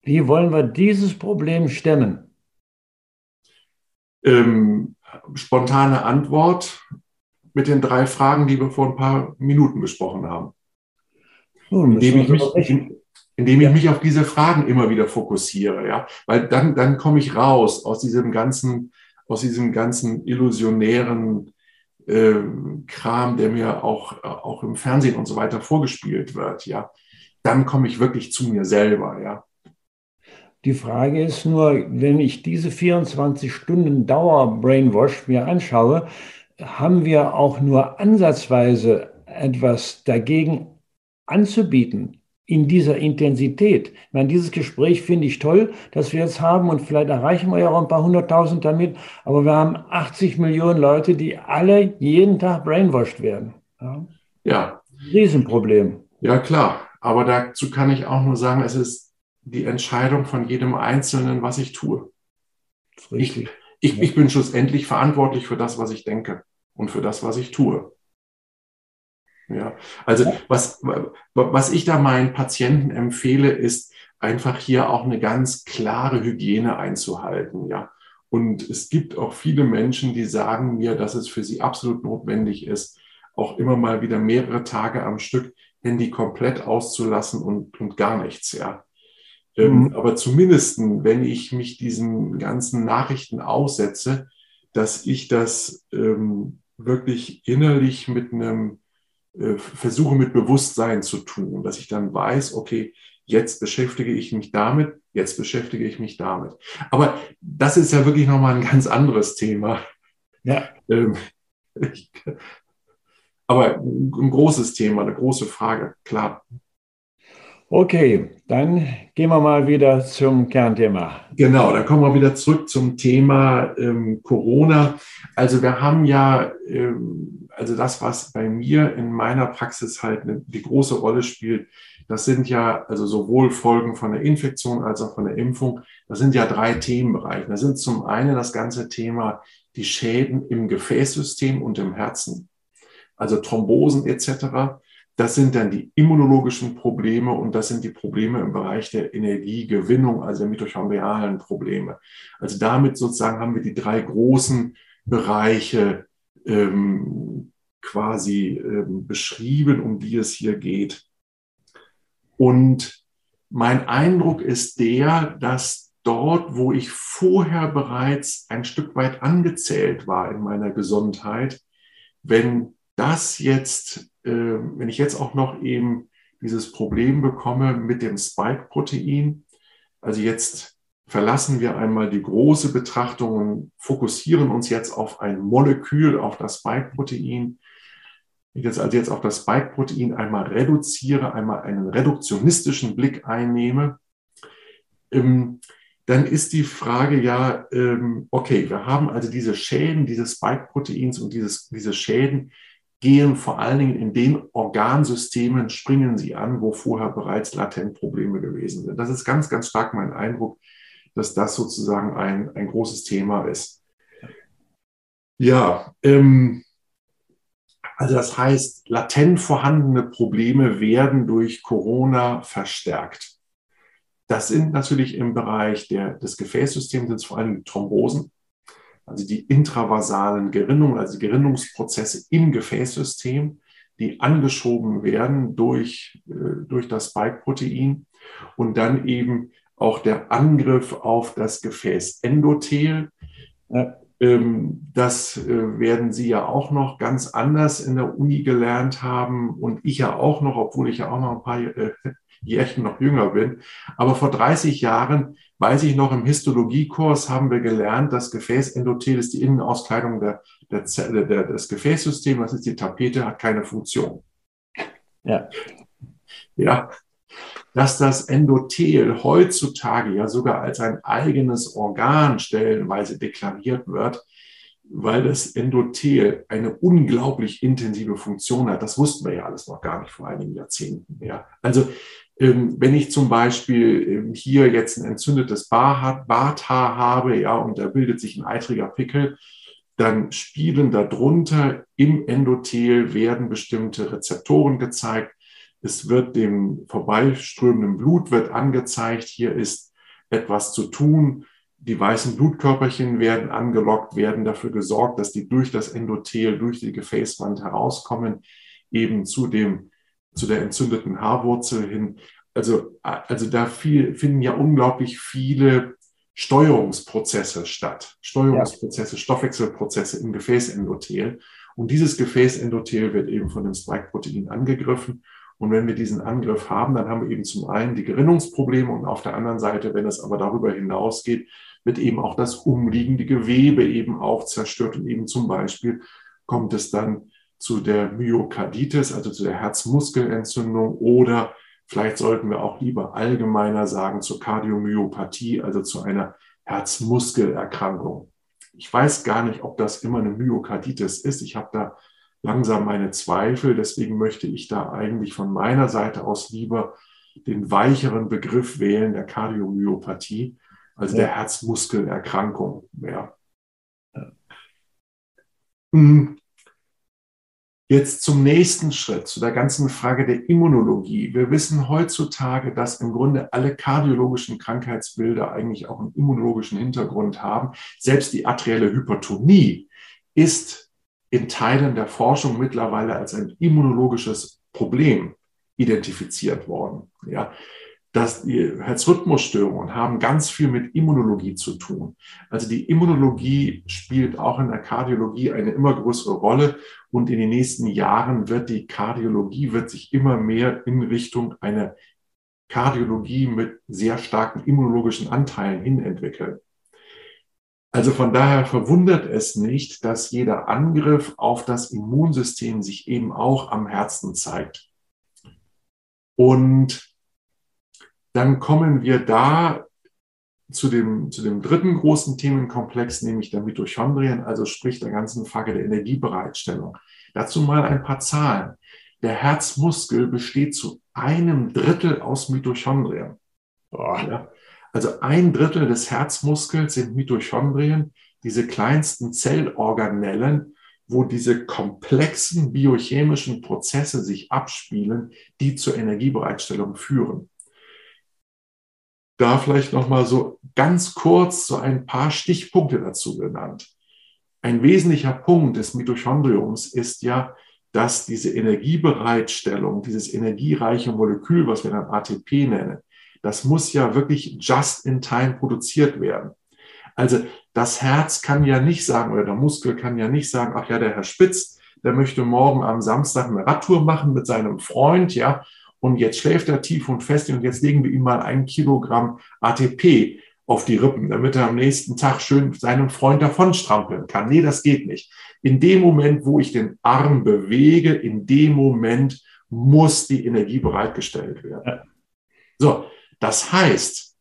Wie wollen wir dieses Problem stemmen? Ähm, spontane Antwort mit den drei Fragen, die wir vor ein paar Minuten besprochen haben. Nun, indem ich, mich, indem ich mich auf diese Fragen immer wieder fokussiere, ja, weil dann, dann komme ich raus aus diesem ganzen, aus diesem ganzen illusionären äh, Kram, der mir auch, auch im Fernsehen und so weiter vorgespielt wird, ja. Dann komme ich wirklich zu mir selber, ja. Die Frage ist nur, wenn ich diese 24 Stunden Dauer Brainwash mir anschaue, haben wir auch nur ansatzweise etwas dagegen anzubieten in dieser Intensität. Ich meine, dieses Gespräch finde ich toll, dass wir jetzt haben und vielleicht erreichen wir ja auch ein paar hunderttausend damit, aber wir haben 80 Millionen Leute, die alle jeden Tag brainwashed werden. Ja. ja. Riesenproblem. Ja, klar. Aber dazu kann ich auch nur sagen, es ist die Entscheidung von jedem Einzelnen, was ich tue. Ich, ich, ich bin schlussendlich verantwortlich für das, was ich denke und für das, was ich tue. Ja, also was, was ich da meinen Patienten empfehle, ist einfach hier auch eine ganz klare Hygiene einzuhalten. Ja, und es gibt auch viele Menschen, die sagen mir, dass es für sie absolut notwendig ist, auch immer mal wieder mehrere Tage am Stück Handy komplett auszulassen und, und gar nichts. Ja, ähm, mhm. aber zumindest, wenn ich mich diesen ganzen Nachrichten aussetze, dass ich das ähm, wirklich innerlich mit einem äh, versuche mit Bewusstsein zu tun, dass ich dann weiß, okay, jetzt beschäftige ich mich damit, jetzt beschäftige ich mich damit. Aber das ist ja wirklich nochmal ein ganz anderes Thema. Ja. Ähm, [LAUGHS] aber ein großes Thema, eine große Frage, klar. Okay, dann gehen wir mal wieder zum Kernthema. Genau, dann kommen wir wieder zurück zum Thema ähm, Corona. Also wir haben ja, ähm, also das, was bei mir in meiner Praxis halt eine, die große Rolle spielt, das sind ja also sowohl Folgen von der Infektion als auch von der Impfung. Das sind ja drei Themenbereiche. Das sind zum einen das ganze Thema die Schäden im Gefäßsystem und im Herzen, also Thrombosen etc. Das sind dann die immunologischen Probleme und das sind die Probleme im Bereich der Energiegewinnung, also der mitochondrialen Probleme. Also damit sozusagen haben wir die drei großen Bereiche ähm, quasi ähm, beschrieben, um die es hier geht. Und mein Eindruck ist der, dass dort, wo ich vorher bereits ein Stück weit angezählt war in meiner Gesundheit, wenn das jetzt wenn ich jetzt auch noch eben dieses Problem bekomme mit dem Spike-Protein, also jetzt verlassen wir einmal die große Betrachtung und fokussieren uns jetzt auf ein Molekül, auf das Spike-Protein. Wenn ich jetzt also jetzt auf das Spike-Protein einmal reduziere, einmal einen reduktionistischen Blick einnehme, ähm, dann ist die Frage ja, ähm, okay, wir haben also diese Schäden dieses Spike-Proteins und dieses, diese Schäden, gehen vor allen Dingen in den Organsystemen, springen sie an, wo vorher bereits latent Probleme gewesen sind. Das ist ganz, ganz stark mein Eindruck, dass das sozusagen ein, ein großes Thema ist. Ja, ähm, also das heißt, latent vorhandene Probleme werden durch Corona verstärkt. Das sind natürlich im Bereich der, des Gefäßsystems, sind vor allem Thrombosen also die intravasalen Gerinnungen, also die Gerinnungsprozesse im Gefäßsystem, die angeschoben werden durch, äh, durch das Spike-Protein und dann eben auch der Angriff auf das Gefäßendothel. Ähm, das äh, werden Sie ja auch noch ganz anders in der Uni gelernt haben und ich ja auch noch, obwohl ich ja auch noch ein paar äh, Jährchen noch jünger bin. Aber vor 30 Jahren weiß ich noch, im Histologiekurs haben wir gelernt, das Gefäßendothel ist die Innenauskleidung der, der Zelle, der, des Gefäßsystems, das ist die Tapete, hat keine Funktion. Ja. Ja. Dass das Endothel heutzutage ja sogar als ein eigenes Organ stellenweise deklariert wird, weil das Endothel eine unglaublich intensive Funktion hat. Das wussten wir ja alles noch gar nicht vor einigen Jahrzehnten. Ja. Also wenn ich zum Beispiel ähm, hier jetzt ein entzündetes Barthaar habe, ja, und da bildet sich ein eitriger Pickel, dann spielen darunter im Endothel werden bestimmte Rezeptoren gezeigt. Es wird dem vorbeiströmenden Blut wird angezeigt, hier ist etwas zu tun. Die weißen Blutkörperchen werden angelockt, werden dafür gesorgt, dass die durch das Endothel, durch die Gefäßwand herauskommen, eben zu dem zu der entzündeten Haarwurzel hin. Also, also da viel, finden ja unglaublich viele Steuerungsprozesse statt. Steuerungsprozesse, ja. Stoffwechselprozesse im Gefäßendothel. Und dieses Gefäßendothel wird eben von dem Spike-Protein angegriffen. Und wenn wir diesen Angriff haben, dann haben wir eben zum einen die Gerinnungsprobleme und auf der anderen Seite, wenn es aber darüber hinausgeht, wird eben auch das umliegende Gewebe eben auch zerstört und eben zum Beispiel kommt es dann zu der Myokarditis, also zu der Herzmuskelentzündung oder vielleicht sollten wir auch lieber allgemeiner sagen zur Kardiomyopathie, also zu einer Herzmuskelerkrankung. Ich weiß gar nicht, ob das immer eine Myokarditis ist. Ich habe da langsam meine Zweifel. Deswegen möchte ich da eigentlich von meiner Seite aus lieber den weicheren Begriff wählen, der Kardiomyopathie, also ja. der Herzmuskelerkrankung. Ja. Jetzt zum nächsten Schritt, zu der ganzen Frage der Immunologie. Wir wissen heutzutage, dass im Grunde alle kardiologischen Krankheitsbilder eigentlich auch einen immunologischen Hintergrund haben. Selbst die arterielle Hypertonie ist in Teilen der Forschung mittlerweile als ein immunologisches Problem identifiziert worden. Ja, dass die Herzrhythmusstörungen haben ganz viel mit Immunologie zu tun. Also die Immunologie spielt auch in der Kardiologie eine immer größere Rolle und in den nächsten Jahren wird die Kardiologie wird sich immer mehr in Richtung einer Kardiologie mit sehr starken immunologischen Anteilen hin entwickeln. Also von daher verwundert es nicht, dass jeder Angriff auf das Immunsystem sich eben auch am Herzen zeigt. Und dann kommen wir da zu dem, zu dem dritten großen Themenkomplex, nämlich der Mitochondrien, also sprich der ganzen Frage der Energiebereitstellung. Dazu mal ein paar Zahlen. Der Herzmuskel besteht zu einem Drittel aus Mitochondrien. Ja. Also ein Drittel des Herzmuskels sind Mitochondrien, diese kleinsten Zellorganellen, wo diese komplexen biochemischen Prozesse sich abspielen, die zur Energiebereitstellung führen da vielleicht noch mal so ganz kurz so ein paar Stichpunkte dazu genannt. Ein wesentlicher Punkt des Mitochondriums ist ja, dass diese Energiebereitstellung, dieses energiereiche Molekül, was wir dann ATP nennen, das muss ja wirklich just in time produziert werden. Also das Herz kann ja nicht sagen, oder der Muskel kann ja nicht sagen, ach ja, der Herr Spitz, der möchte morgen am Samstag eine Radtour machen mit seinem Freund, ja, und jetzt schläft er tief und fest und jetzt legen wir ihm mal ein Kilogramm ATP auf die Rippen, damit er am nächsten Tag schön seinen Freund davonstrampeln kann. Nee, das geht nicht. In dem Moment, wo ich den Arm bewege, in dem Moment muss die Energie bereitgestellt werden. So, das heißt,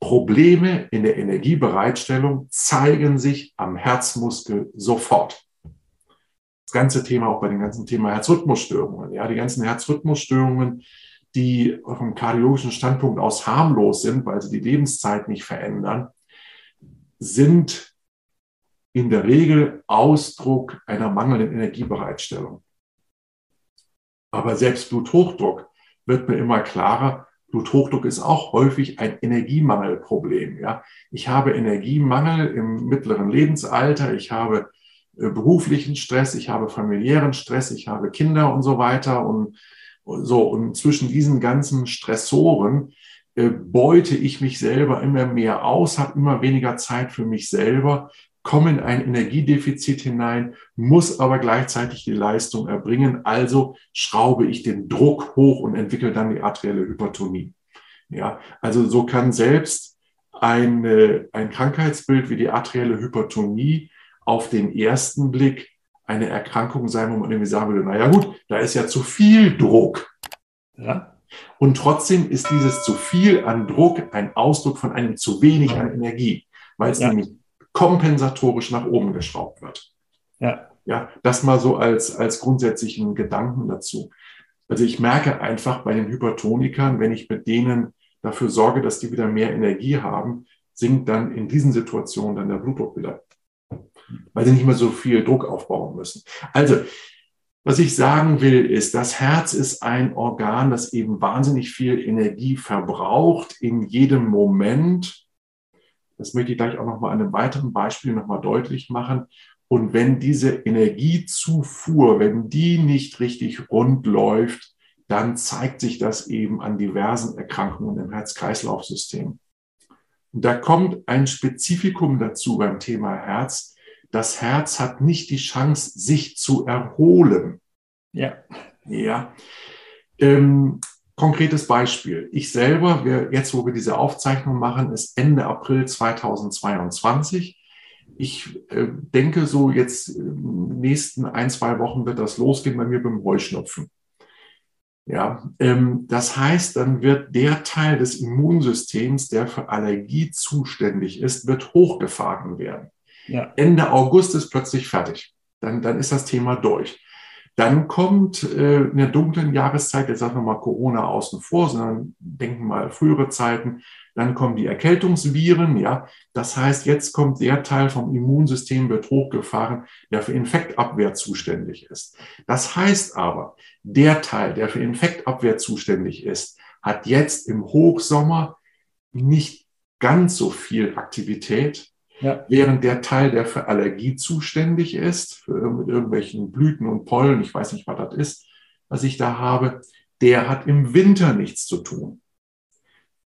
Probleme in der Energiebereitstellung zeigen sich am Herzmuskel sofort das ganze Thema auch bei dem ganzen Thema Herzrhythmusstörungen. Ja, die ganzen Herzrhythmusstörungen, die vom kardiologischen Standpunkt aus harmlos sind, weil sie die Lebenszeit nicht verändern, sind in der Regel Ausdruck einer mangelnden Energiebereitstellung. Aber selbst Bluthochdruck wird mir immer klarer. Bluthochdruck ist auch häufig ein Energiemangelproblem. Ja, ich habe Energiemangel im mittleren Lebensalter. Ich habe beruflichen Stress, ich habe familiären Stress, ich habe Kinder und so weiter und so. Und zwischen diesen ganzen Stressoren äh, beute ich mich selber immer mehr aus, habe immer weniger Zeit für mich selber, komme in ein Energiedefizit hinein, muss aber gleichzeitig die Leistung erbringen. Also schraube ich den Druck hoch und entwickle dann die arterielle Hypertonie. Ja, also so kann selbst ein, ein Krankheitsbild wie die arterielle Hypertonie auf den ersten Blick eine Erkrankung sein, wo man irgendwie sagen würde, naja gut, da ist ja zu viel Druck. Ja? Und trotzdem ist dieses zu viel an Druck ein Ausdruck von einem zu wenig an Energie, weil es ja. nämlich kompensatorisch nach oben geschraubt wird. Ja. Ja, das mal so als, als grundsätzlichen Gedanken dazu. Also ich merke einfach bei den Hypertonikern, wenn ich mit denen dafür sorge, dass die wieder mehr Energie haben, sinkt dann in diesen Situationen dann der Blutdruck wieder weil sie nicht mehr so viel Druck aufbauen müssen. Also, was ich sagen will, ist, das Herz ist ein Organ, das eben wahnsinnig viel Energie verbraucht in jedem Moment. Das möchte ich gleich auch noch mal an einem weiteren Beispiel noch mal deutlich machen. Und wenn diese Energiezufuhr, wenn die nicht richtig rund läuft, dann zeigt sich das eben an diversen Erkrankungen im Herz-Kreislauf-System. Und da kommt ein Spezifikum dazu beim Thema Herz, das Herz hat nicht die Chance, sich zu erholen. Ja. Ja. Ähm, konkretes Beispiel. Ich selber, wir, jetzt wo wir diese Aufzeichnung machen, ist Ende April 2022. ich äh, denke, so jetzt in den nächsten ein, zwei Wochen wird das losgehen bei mir beim Heuschnupfen. Ja, ähm, das heißt, dann wird der Teil des Immunsystems, der für Allergie zuständig ist, wird hochgefahren werden. Ja. Ende August ist plötzlich fertig. Dann, dann ist das Thema durch. Dann kommt äh, in der dunklen Jahreszeit, jetzt sagen wir mal Corona außen vor, sondern denken mal frühere Zeiten, dann kommen die Erkältungsviren, ja. Das heißt, jetzt kommt der Teil vom Immunsystem, wird hochgefahren, der für Infektabwehr zuständig ist. Das heißt aber, der Teil, der für Infektabwehr zuständig ist, hat jetzt im Hochsommer nicht ganz so viel Aktivität, ja. Während der Teil, der für Allergie zuständig ist, für, mit irgendwelchen Blüten und Pollen, ich weiß nicht, was das ist, was ich da habe, der hat im Winter nichts zu tun.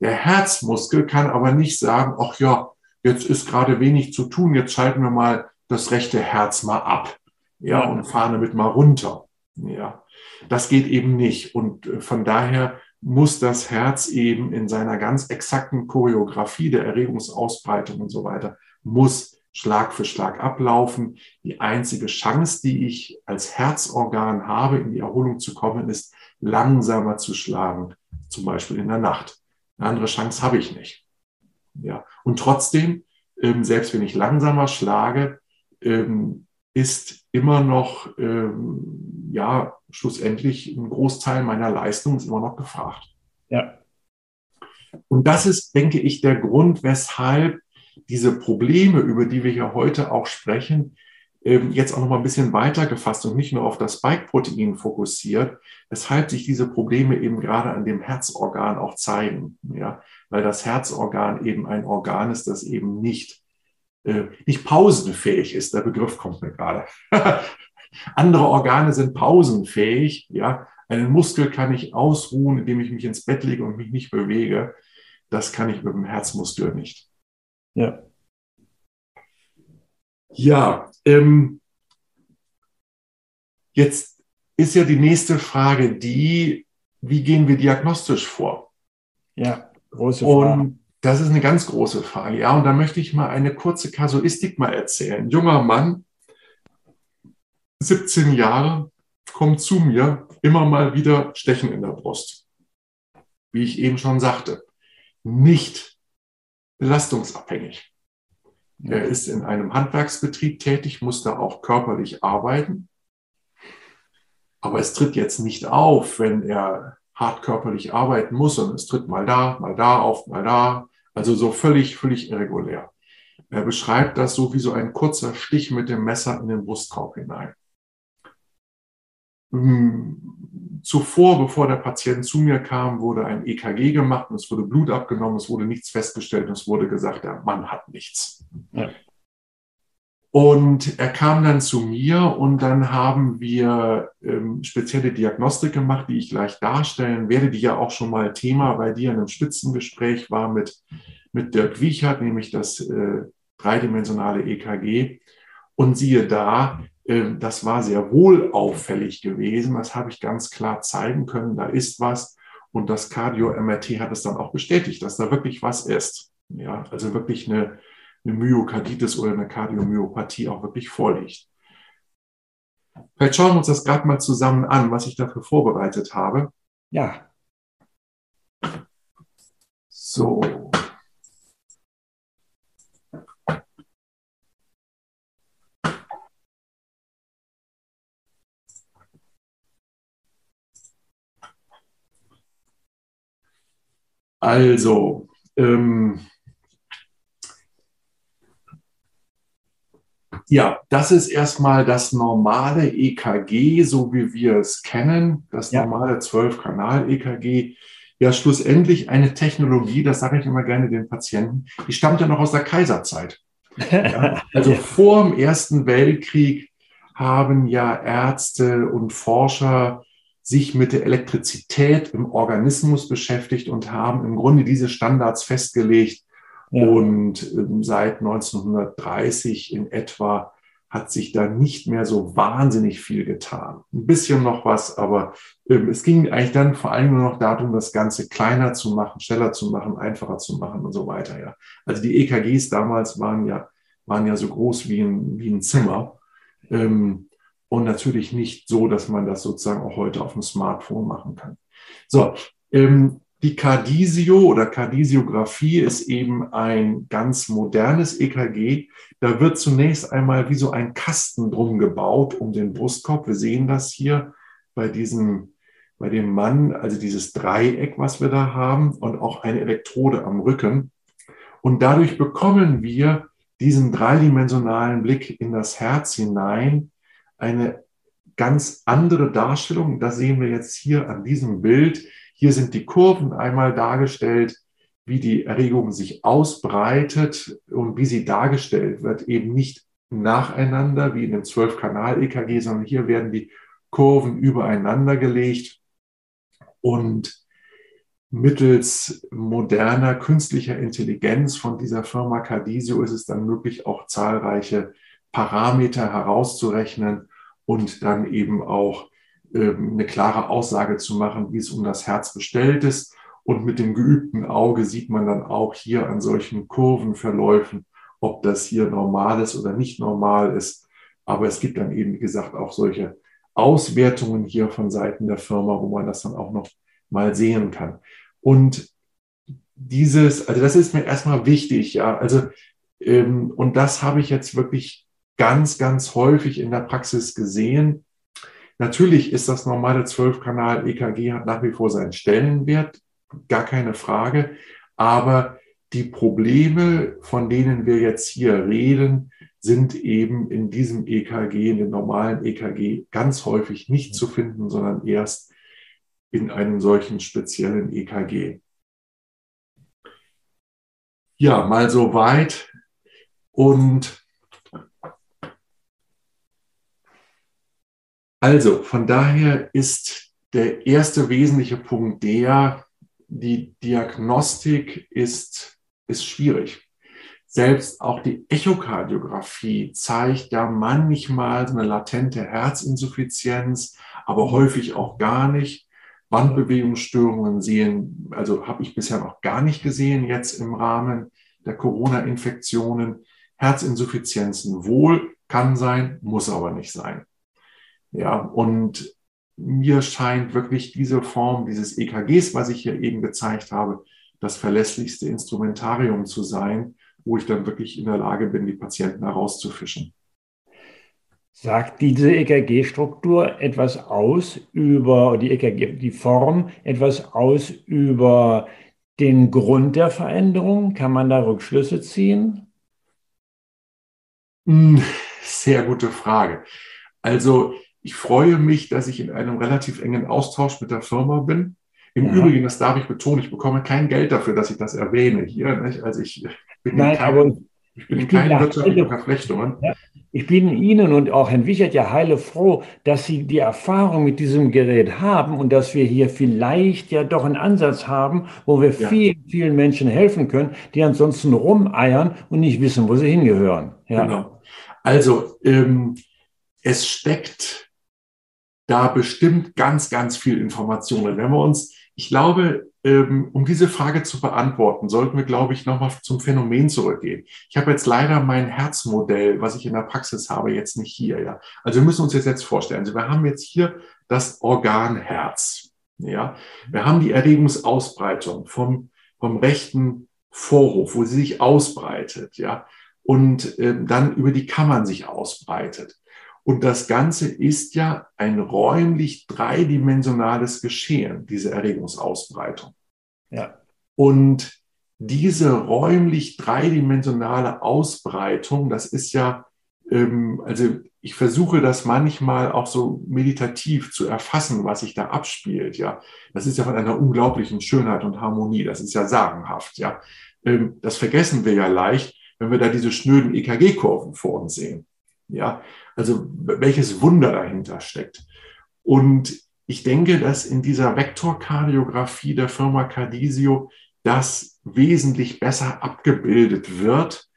Der Herzmuskel kann aber nicht sagen, ach ja, jetzt ist gerade wenig zu tun, jetzt schalten wir mal das rechte Herz mal ab. Ja, und fahren damit mal runter. Ja, das geht eben nicht. Und äh, von daher muss das Herz eben in seiner ganz exakten Choreografie der Erregungsausbreitung und so weiter muss Schlag für Schlag ablaufen. Die einzige Chance, die ich als Herzorgan habe, in die Erholung zu kommen, ist langsamer zu schlagen, zum Beispiel in der Nacht. Eine andere Chance habe ich nicht. Ja. Und trotzdem, ähm, selbst wenn ich langsamer schlage, ähm, ist immer noch, ähm, ja, schlussendlich ein Großteil meiner Leistung ist immer noch gefragt. Ja. Und das ist, denke ich, der Grund, weshalb diese Probleme, über die wir hier heute auch sprechen, ähm, jetzt auch noch mal ein bisschen weiter gefasst und nicht nur auf das Spike-Protein fokussiert, weshalb sich diese Probleme eben gerade an dem Herzorgan auch zeigen. Ja, weil das Herzorgan eben ein Organ ist, das eben nicht, äh, nicht pausenfähig ist. Der Begriff kommt mir gerade. [LAUGHS] Andere Organe sind pausenfähig. Ja, einen Muskel kann ich ausruhen, indem ich mich ins Bett lege und mich nicht bewege. Das kann ich mit dem Herzmuskel nicht. Ja. Ja, ähm, jetzt ist ja die nächste Frage die, wie gehen wir diagnostisch vor? Ja, große Frage. Und das ist eine ganz große Frage. Ja, und da möchte ich mal eine kurze Kasuistik mal erzählen. Ein junger Mann, 17 Jahre, kommt zu mir, immer mal wieder Stechen in der Brust. Wie ich eben schon sagte, nicht belastungsabhängig. Er ist in einem Handwerksbetrieb tätig, muss da auch körperlich arbeiten. Aber es tritt jetzt nicht auf, wenn er hart körperlich arbeiten muss, sondern es tritt mal da, mal da auf, mal da. Also so völlig, völlig irregulär. Er beschreibt das so wie so ein kurzer Stich mit dem Messer in den Brustkorb hinein. Hm, zuvor, bevor der Patient zu mir kam, wurde ein EKG gemacht und es wurde Blut abgenommen, es wurde nichts festgestellt und es wurde gesagt, der Mann hat nichts. Ja. Und er kam dann zu mir und dann haben wir ähm, spezielle Diagnostik gemacht, die ich gleich darstellen werde, die ja auch schon mal Thema bei dir in einem Spitzengespräch war mit, mit Dirk Wiechert, nämlich das äh, dreidimensionale EKG. Und siehe da, das war sehr wohl auffällig gewesen. Das habe ich ganz klar zeigen können. Da ist was. Und das Cardio-MRT hat es dann auch bestätigt, dass da wirklich was ist. Ja, also wirklich eine, eine Myokarditis oder eine Kardiomyopathie auch wirklich vorliegt. Vielleicht schauen wir uns das gerade mal zusammen an, was ich dafür vorbereitet habe. Ja. So. Also, ähm, ja, das ist erstmal das normale EKG, so wie wir es kennen, das ja. normale 12-Kanal-EKG. Ja, schlussendlich eine Technologie, das sage ich immer gerne den Patienten, die stammt ja noch aus der Kaiserzeit. Ja, also vor dem Ersten Weltkrieg haben ja Ärzte und Forscher sich mit der Elektrizität im Organismus beschäftigt und haben im Grunde diese Standards festgelegt. Ja. Und ähm, seit 1930 in etwa hat sich da nicht mehr so wahnsinnig viel getan. Ein bisschen noch was, aber ähm, es ging eigentlich dann vor allem nur noch darum, das Ganze kleiner zu machen, schneller zu machen, einfacher zu machen und so weiter. Ja. Also die EKGs damals waren ja waren ja so groß wie ein, wie ein Zimmer. Ähm, und natürlich nicht so, dass man das sozusagen auch heute auf dem Smartphone machen kann. So, ähm, die Cardisio oder Cardiographie ist eben ein ganz modernes EKG. Da wird zunächst einmal wie so ein Kasten drum gebaut um den Brustkorb. Wir sehen das hier bei diesem, bei dem Mann, also dieses Dreieck, was wir da haben und auch eine Elektrode am Rücken. Und dadurch bekommen wir diesen dreidimensionalen Blick in das Herz hinein, eine ganz andere Darstellung. Das sehen wir jetzt hier an diesem Bild hier sind die Kurven einmal dargestellt, wie die Erregung sich ausbreitet und wie sie dargestellt wird, eben nicht nacheinander wie in dem 12-Kanal-EKG, sondern hier werden die Kurven übereinander gelegt und mittels moderner künstlicher Intelligenz von dieser Firma Cardisio ist es dann möglich, auch zahlreiche Parameter herauszurechnen und dann eben auch ähm, eine klare Aussage zu machen, wie es um das Herz bestellt ist. Und mit dem geübten Auge sieht man dann auch hier an solchen Kurvenverläufen, ob das hier normal ist oder nicht normal ist. Aber es gibt dann eben, wie gesagt, auch solche Auswertungen hier von Seiten der Firma, wo man das dann auch noch mal sehen kann. Und dieses, also das ist mir erstmal wichtig, ja. Also, ähm, und das habe ich jetzt wirklich ganz, ganz häufig in der Praxis gesehen, Natürlich ist das normale 12-Kanal-EKG hat nach wie vor seinen Stellenwert, gar keine Frage. Aber die Probleme, von denen wir jetzt hier reden, sind eben in diesem EKG, in dem normalen EKG, ganz häufig nicht zu finden, sondern erst in einem solchen speziellen EKG. Ja, mal so weit. Und Also, von daher ist der erste wesentliche Punkt der, die Diagnostik ist, ist schwierig. Selbst auch die Echokardiographie zeigt ja manchmal eine latente Herzinsuffizienz, aber häufig auch gar nicht. Wandbewegungsstörungen sehen, also habe ich bisher noch gar nicht gesehen jetzt im Rahmen der Corona-Infektionen. Herzinsuffizienzen wohl, kann sein, muss aber nicht sein. Ja, und mir scheint wirklich diese Form dieses EKGs, was ich hier eben gezeigt habe, das verlässlichste Instrumentarium zu sein, wo ich dann wirklich in der Lage bin, die Patienten herauszufischen. Sagt diese EKG-Struktur etwas aus über die EKG, die Form, etwas aus über den Grund der Veränderung? Kann man da Rückschlüsse ziehen? Hm, sehr gute Frage. Also ich freue mich, dass ich in einem relativ engen Austausch mit der Firma bin. Im ja. Übrigen, das darf ich betonen, ich bekomme kein Geld dafür, dass ich das erwähne hier. Nicht? Also ich bin Nein, in keinen, ich bin in keinen wirtschaftlichen Verflechtungen. Ja, ich bin Ihnen und auch Herrn Wichert ja heile froh, dass Sie die Erfahrung mit diesem Gerät haben und dass wir hier vielleicht ja doch einen Ansatz haben, wo wir ja. vielen, vielen Menschen helfen können, die ansonsten rumeiern und nicht wissen, wo sie hingehören. Ja. Genau. Also ähm, es steckt da bestimmt ganz, ganz viel Informationen. Wenn wir uns, ich glaube, ähm, um diese Frage zu beantworten, sollten wir, glaube ich, nochmal zum Phänomen zurückgehen. Ich habe jetzt leider mein Herzmodell, was ich in der Praxis habe, jetzt nicht hier. Ja, also wir müssen uns jetzt jetzt vorstellen. Also wir haben jetzt hier das Organ Herz. Ja, wir haben die Erregungsausbreitung vom vom rechten Vorhof, wo sie sich ausbreitet. Ja, und äh, dann über die Kammern sich ausbreitet. Und das Ganze ist ja ein räumlich dreidimensionales Geschehen, diese Erregungsausbreitung. Ja. Und diese räumlich dreidimensionale Ausbreitung, das ist ja, ähm, also ich versuche das manchmal auch so meditativ zu erfassen, was sich da abspielt. Ja, das ist ja von einer unglaublichen Schönheit und Harmonie. Das ist ja sagenhaft. Ja, ähm, das vergessen wir ja leicht, wenn wir da diese schnöden EKG-Kurven vor uns sehen. Ja, also welches Wunder dahinter steckt. Und ich denke, dass in dieser Vektorkardiographie der Firma Cardisio das wesentlich besser abgebildet wird.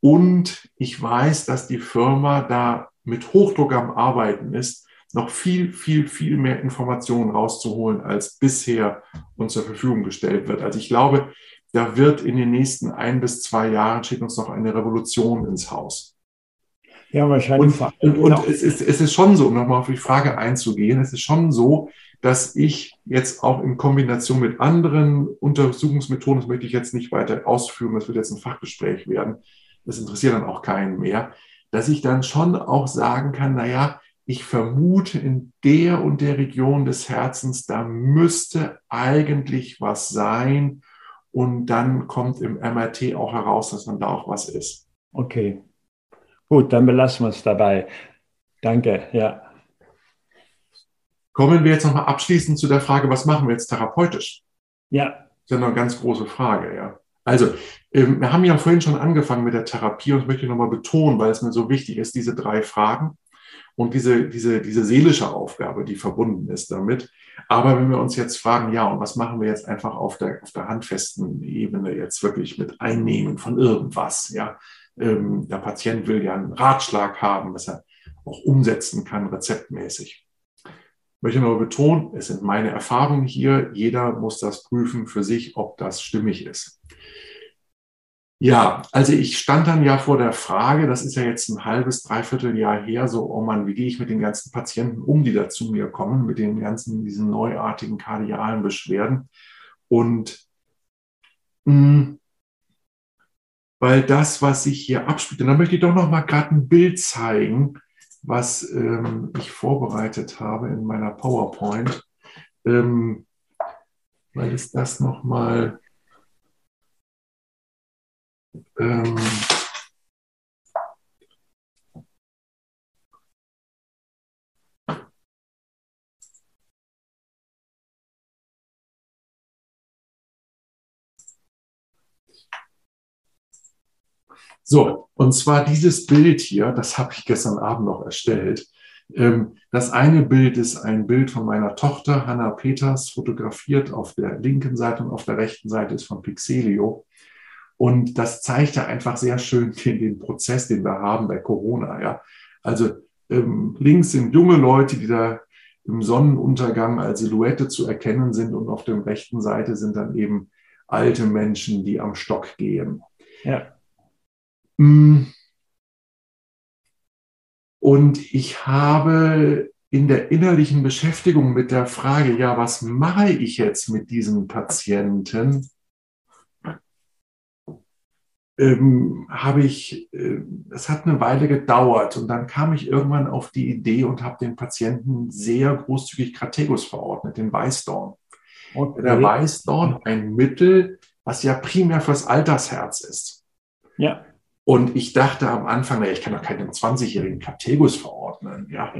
Und ich weiß, dass die Firma da mit Hochdruck am Arbeiten ist, noch viel, viel, viel mehr Informationen rauszuholen, als bisher uns zur Verfügung gestellt wird. Also ich glaube, da wird in den nächsten ein bis zwei Jahren steht uns noch eine Revolution ins Haus. Ja, wahrscheinlich. Und, und, und es, ist, es ist schon so, um nochmal auf die Frage einzugehen, es ist schon so, dass ich jetzt auch in Kombination mit anderen Untersuchungsmethoden, das möchte ich jetzt nicht weiter ausführen, das wird jetzt ein Fachgespräch werden, das interessiert dann auch keinen mehr, dass ich dann schon auch sagen kann, naja, ich vermute in der und der Region des Herzens, da müsste eigentlich was sein. Und dann kommt im MRT auch heraus, dass man da auch was ist. Okay. Gut, dann belassen wir es dabei. Danke, ja. Kommen wir jetzt nochmal abschließend zu der Frage, was machen wir jetzt therapeutisch? Ja. Das ist ja eine ganz große Frage, ja. Also, ähm, wir haben ja vorhin schon angefangen mit der Therapie und das möchte ich nochmal betonen, weil es mir so wichtig ist, diese drei Fragen und diese, diese, diese seelische Aufgabe, die verbunden ist damit. Aber wenn wir uns jetzt fragen, ja, und was machen wir jetzt einfach auf der, auf der handfesten Ebene jetzt wirklich mit Einnehmen von irgendwas, ja. Ähm, der Patient will ja einen Ratschlag haben, was er auch umsetzen kann, rezeptmäßig. Ich möchte nur betonen, es sind meine Erfahrungen hier. Jeder muss das prüfen für sich, ob das stimmig ist. Ja, also ich stand dann ja vor der Frage, das ist ja jetzt ein halbes, dreiviertel Jahr her, so, oh Mann, wie gehe ich mit den ganzen Patienten um, die da zu mir kommen, mit den ganzen, diesen neuartigen kardialen Beschwerden. Und mh, hm, weil das, was sich hier abspielt, und da möchte ich doch noch mal gerade ein Bild zeigen, was ähm, ich vorbereitet habe in meiner PowerPoint, ähm, weil es das noch mal ähm, So, und zwar dieses Bild hier, das habe ich gestern Abend noch erstellt. Ähm, das eine Bild ist ein Bild von meiner Tochter, Hannah Peters, fotografiert auf der linken Seite und auf der rechten Seite ist von Pixelio. Und das zeigt ja einfach sehr schön [LAUGHS] den, den Prozess, den wir haben bei Corona. Ja. Also ähm, links sind junge Leute, die da im Sonnenuntergang als Silhouette zu erkennen sind und auf der rechten Seite sind dann eben alte Menschen, die am Stock gehen. Ja. Mm. Und ich habe in der innerlichen Beschäftigung mit der Frage, ja, was mache ich jetzt mit diesen Patienten, ähm, habe ich, äh, es hat eine Weile gedauert und dann kam ich irgendwann auf die Idee und habe den Patienten sehr großzügig Krategus verordnet, den Weißdorn. Okay. Der Weißdorn, ein Mittel, was ja primär fürs Altersherz ist. Ja. Und ich dachte am Anfang, na, ich kann doch keinen 20-jährigen Krategus verordnen, ja.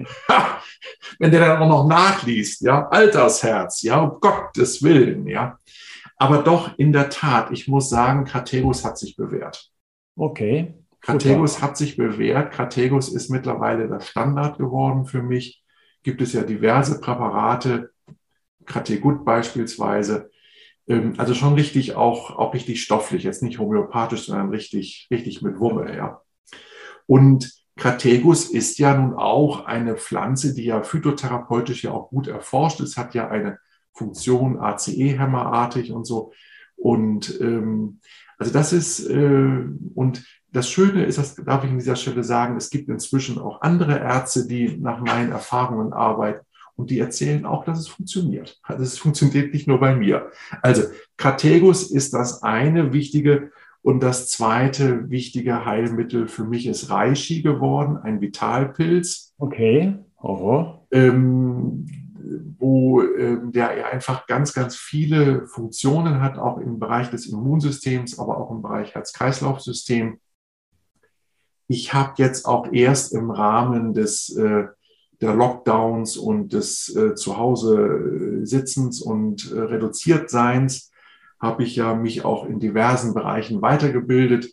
Wenn der dann auch noch nachliest, ja, Altersherz, ja, um Gottes Willen, ja. Aber doch, in der Tat, ich muss sagen, Krategus hat sich bewährt. Okay. Krategus hat sich bewährt. Krategus ist mittlerweile der Standard geworden für mich. Gibt es ja diverse Präparate, Krategut beispielsweise. Ähm, also schon richtig auch, auch richtig stofflich, jetzt nicht homöopathisch, sondern richtig, richtig mit Wumme, ja. Und Krategus ist ja nun auch eine Pflanze, die ja phytotherapeutisch ja auch gut erforscht ist, hat ja eine Funktion ACE-hämmerartig und so. Und ähm, also das ist, äh, und das Schöne ist, das darf ich an dieser Stelle sagen, es gibt inzwischen auch andere Ärzte, die nach meinen Erfahrungen arbeiten und die erzählen auch, dass es funktioniert. Also es funktioniert nicht nur bei mir. Also Krategus ist das eine wichtige und das zweite wichtige Heilmittel für mich ist Reishi geworden, ein Vitalpilz. Okay. Oh. Ähm, wo äh, der einfach ganz, ganz viele Funktionen hat, auch im Bereich des Immunsystems, aber auch im Bereich Herz-Kreislauf-System. Ich habe jetzt auch erst im Rahmen des äh, der Lockdowns und des äh, Zuhause Sitzens und äh, reduziert Seins habe ich ja mich auch in diversen Bereichen weitergebildet.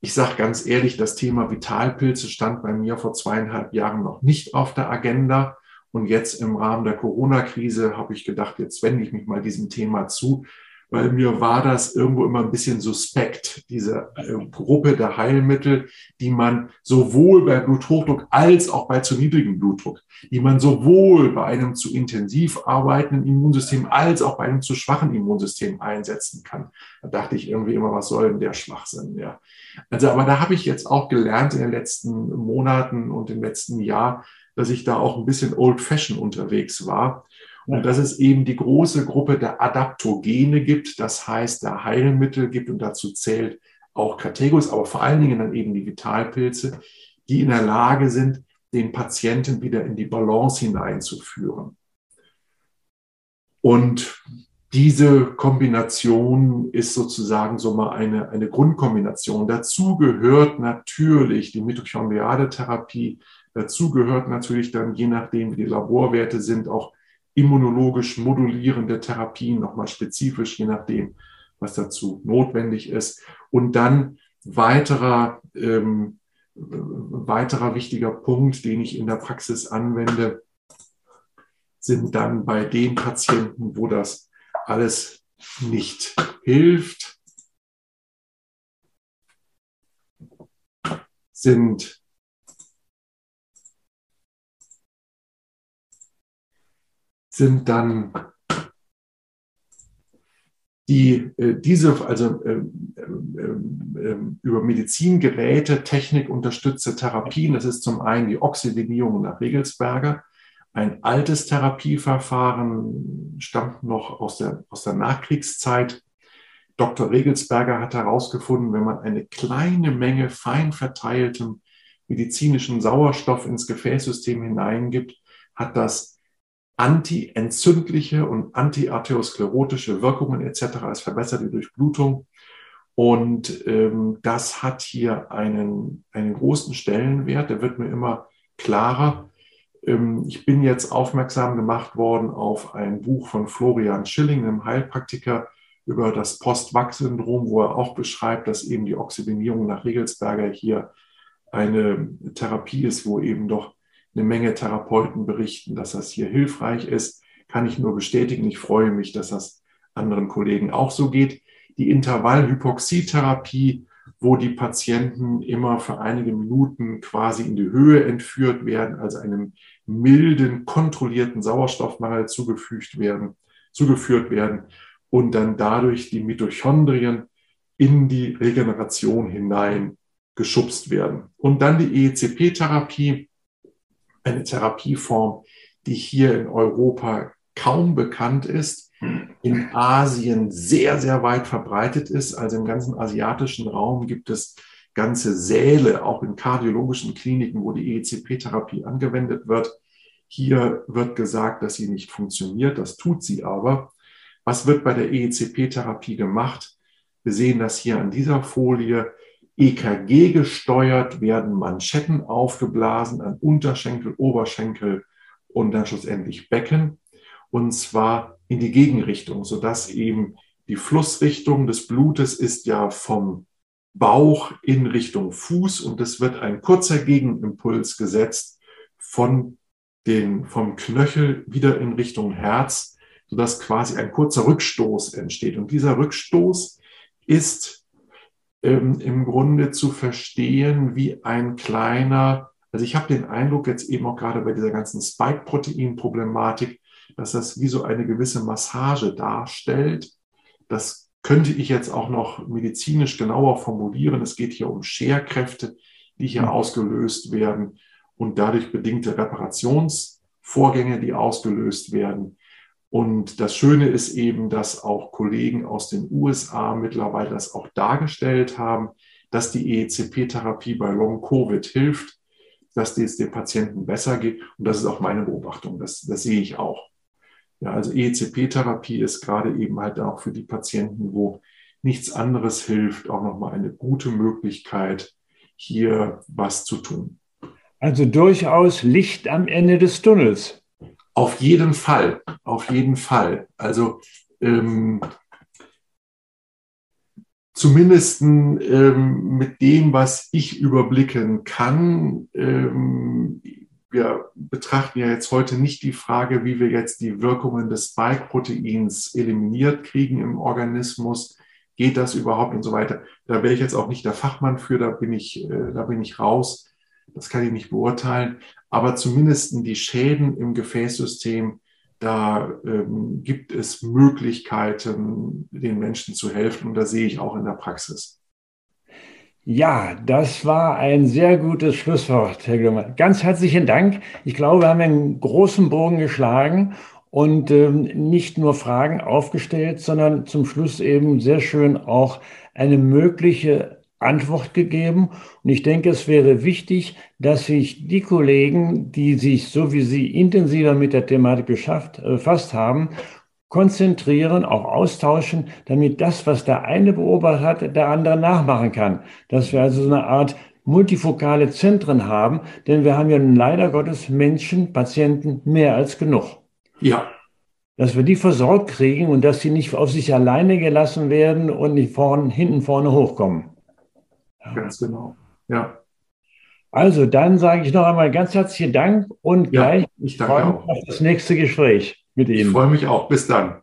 Ich sage ganz ehrlich, das Thema Vitalpilze stand bei mir vor zweieinhalb Jahren noch nicht auf der Agenda. Und jetzt im Rahmen der Corona-Krise habe ich gedacht, jetzt wende ich mich mal diesem Thema zu, weil mir war das irgendwo immer ein bisschen suspekt, diese äh, Gruppe der Heilmittel, die man sowohl bei Bluthochdruck als auch bei zu niedrigem Blutdruck, die man sowohl bei einem zu intensiv arbeitenden Immunsystem als auch bei einem zu schwachen Immunsystem einsetzen kann. Da dachte ich irgendwie immer, was soll denn der Schwachsinn? Ja. Also, aber da habe ich jetzt auch gelernt in den letzten Monaten und im letzten Jahr, dass ich da auch ein bisschen old-fashioned unterwegs war und dass es eben die große Gruppe der Adaptogene gibt, das heißt der Heilmittel gibt und dazu zählt auch Kategus, aber vor allen Dingen dann eben die Vitalpilze, die in der Lage sind, den Patienten wieder in die Balance hineinzuführen. Und diese Kombination ist sozusagen so mal eine, eine Grundkombination. Dazu gehört natürlich die mitochondriale Therapie. Dazu gehört natürlich dann, je nachdem, wie die Laborwerte sind, auch immunologisch modulierende Therapien, nochmal spezifisch, je nachdem, was dazu notwendig ist. Und dann weiterer, ähm, weiterer wichtiger Punkt, den ich in der Praxis anwende, sind dann bei den Patienten, wo das alles nicht hilft, sind sind dann die äh, diese, also äh, äh, über Medizingeräte, Technik unterstützte Therapien. Das ist zum einen die Oxidinierung nach Regelsberger. Ein altes Therapieverfahren stammt noch aus der, aus der Nachkriegszeit. Dr. Regelsberger hat herausgefunden, wenn man eine kleine Menge fein verteiltem medizinischen Sauerstoff ins Gefäßsystem hineingibt, hat das antientzündliche und antiarteriosklerotische Wirkungen etc. Es verbessert die Durchblutung. Und ähm, das hat hier einen, einen großen Stellenwert, der wird mir immer klarer. Ähm, ich bin jetzt aufmerksam gemacht worden auf ein Buch von Florian Schilling, einem Heilpraktiker, über das Post-Wach-Syndrom, wo er auch beschreibt, dass eben die Oxidinierung nach Regelsberger hier eine Therapie ist, wo eben doch eine Menge Therapeuten berichten, dass das hier hilfreich ist. Kann ich nur bestätigen. Ich freue mich, dass das anderen Kollegen auch so geht. Die Intervallhypoxietherapie, wo die Patienten immer für einige Minuten quasi in die Höhe entführt werden, also einem milden, kontrollierten Sauerstoffmangel zugefügt werden, zugeführt werden und dann dadurch die Mitochondrien in die Regeneration hinein geschubst werden. Und dann die EECP-Therapie, eine Therapieform, die hier in Europa kaum bekannt ist, in Asien sehr, sehr weit verbreitet ist. Also im ganzen asiatischen Raum gibt es ganze Säle, auch in kardiologischen Kliniken, wo die EECP-Therapie angewendet wird. Hier wird gesagt, dass sie nicht funktioniert. Das tut sie aber. Was wird bei der EECP-Therapie gemacht? Wir sehen das hier an dieser Folie. EKG gesteuert werden Manschetten aufgeblasen an Unterschenkel, Oberschenkel und dann schlussendlich Becken. Und zwar in die Gegenrichtung, sodass eben die Flussrichtung des Blutes ist ja vom Bauch in Richtung Fuß und es wird ein kurzer Gegenimpuls gesetzt von den, vom Knöchel wieder in Richtung Herz, sodass quasi ein kurzer Rückstoß entsteht. Und dieser Rückstoß ist ähm, im Grunde zu verstehen wie ein kleiner, also ich habe den Eindruck jetzt eben auch gerade bei dieser ganzen Spike-Protein-Problematik, dass das wie so eine gewisse Massage darstellt. Das könnte ich jetzt auch noch medizinisch genauer formulieren. Es geht hier um Scherkräfte, die hier mhm. ausgelöst werden und dadurch bedingte Reparationsvorgänge, die ausgelöst werden. Und das Schöne ist eben, dass auch Kollegen aus den USA mittlerweile das auch dargestellt haben, dass die EECP-Therapie bei Long-Covid hilft, dass es den Patienten besser geht. Und das ist auch meine Beobachtung. Das, das sehe ich auch. Ja, also EECP-Therapie ist gerade eben halt auch für die Patienten, wo nichts anderes hilft, auch nochmal eine gute Möglichkeit, hier was zu tun. Also durchaus Licht am Ende des Tunnels. Auf jeden Fall, auf jeden Fall. Also ähm, zumindest ähm, mit dem, was ich überblicken kann, ähm, ja, betrachten ja jetzt heute nicht die Frage, wie wir jetzt die Wirkungen des Spike-Proteins eliminiert kriegen im Organismus. Geht das überhaupt und so weiter? Da wäre ich jetzt auch nicht der Fachmann für, da bin ich, äh, da bin ich raus. Das kann ich nicht beurteilen. Aber zumindest die Schäden im Gefäßsystem, da ähm, gibt es Möglichkeiten, den Menschen zu helfen. Und da sehe ich auch in der Praxis. Ja, das war ein sehr gutes Schlusswort, Herr Glömer. Ganz herzlichen Dank. Ich glaube, wir haben einen großen Bogen geschlagen und ähm, nicht nur Fragen aufgestellt, sondern zum Schluss eben sehr schön auch eine mögliche Antwort gegeben. Und ich denke, es wäre wichtig, dass sich die Kollegen, die sich so wie Sie intensiver mit der Thematik äh, befasst haben, konzentrieren, auch austauschen, damit das, was der eine beobachtet hat, der andere nachmachen kann. Dass wir also so eine Art multifokale Zentren haben, denn wir haben ja leider Gottes Menschen, Patienten mehr als genug. Ja. Dass wir die versorgt kriegen und dass sie nicht auf sich alleine gelassen werden und nicht vorn, hinten vorne hochkommen. Ja. Ganz genau. Ja. Also dann sage ich noch einmal ganz herzlichen Dank und ja, gleich ich freue mich auf das nächste Gespräch mit Ihnen. Ich freue mich auch. Bis dann.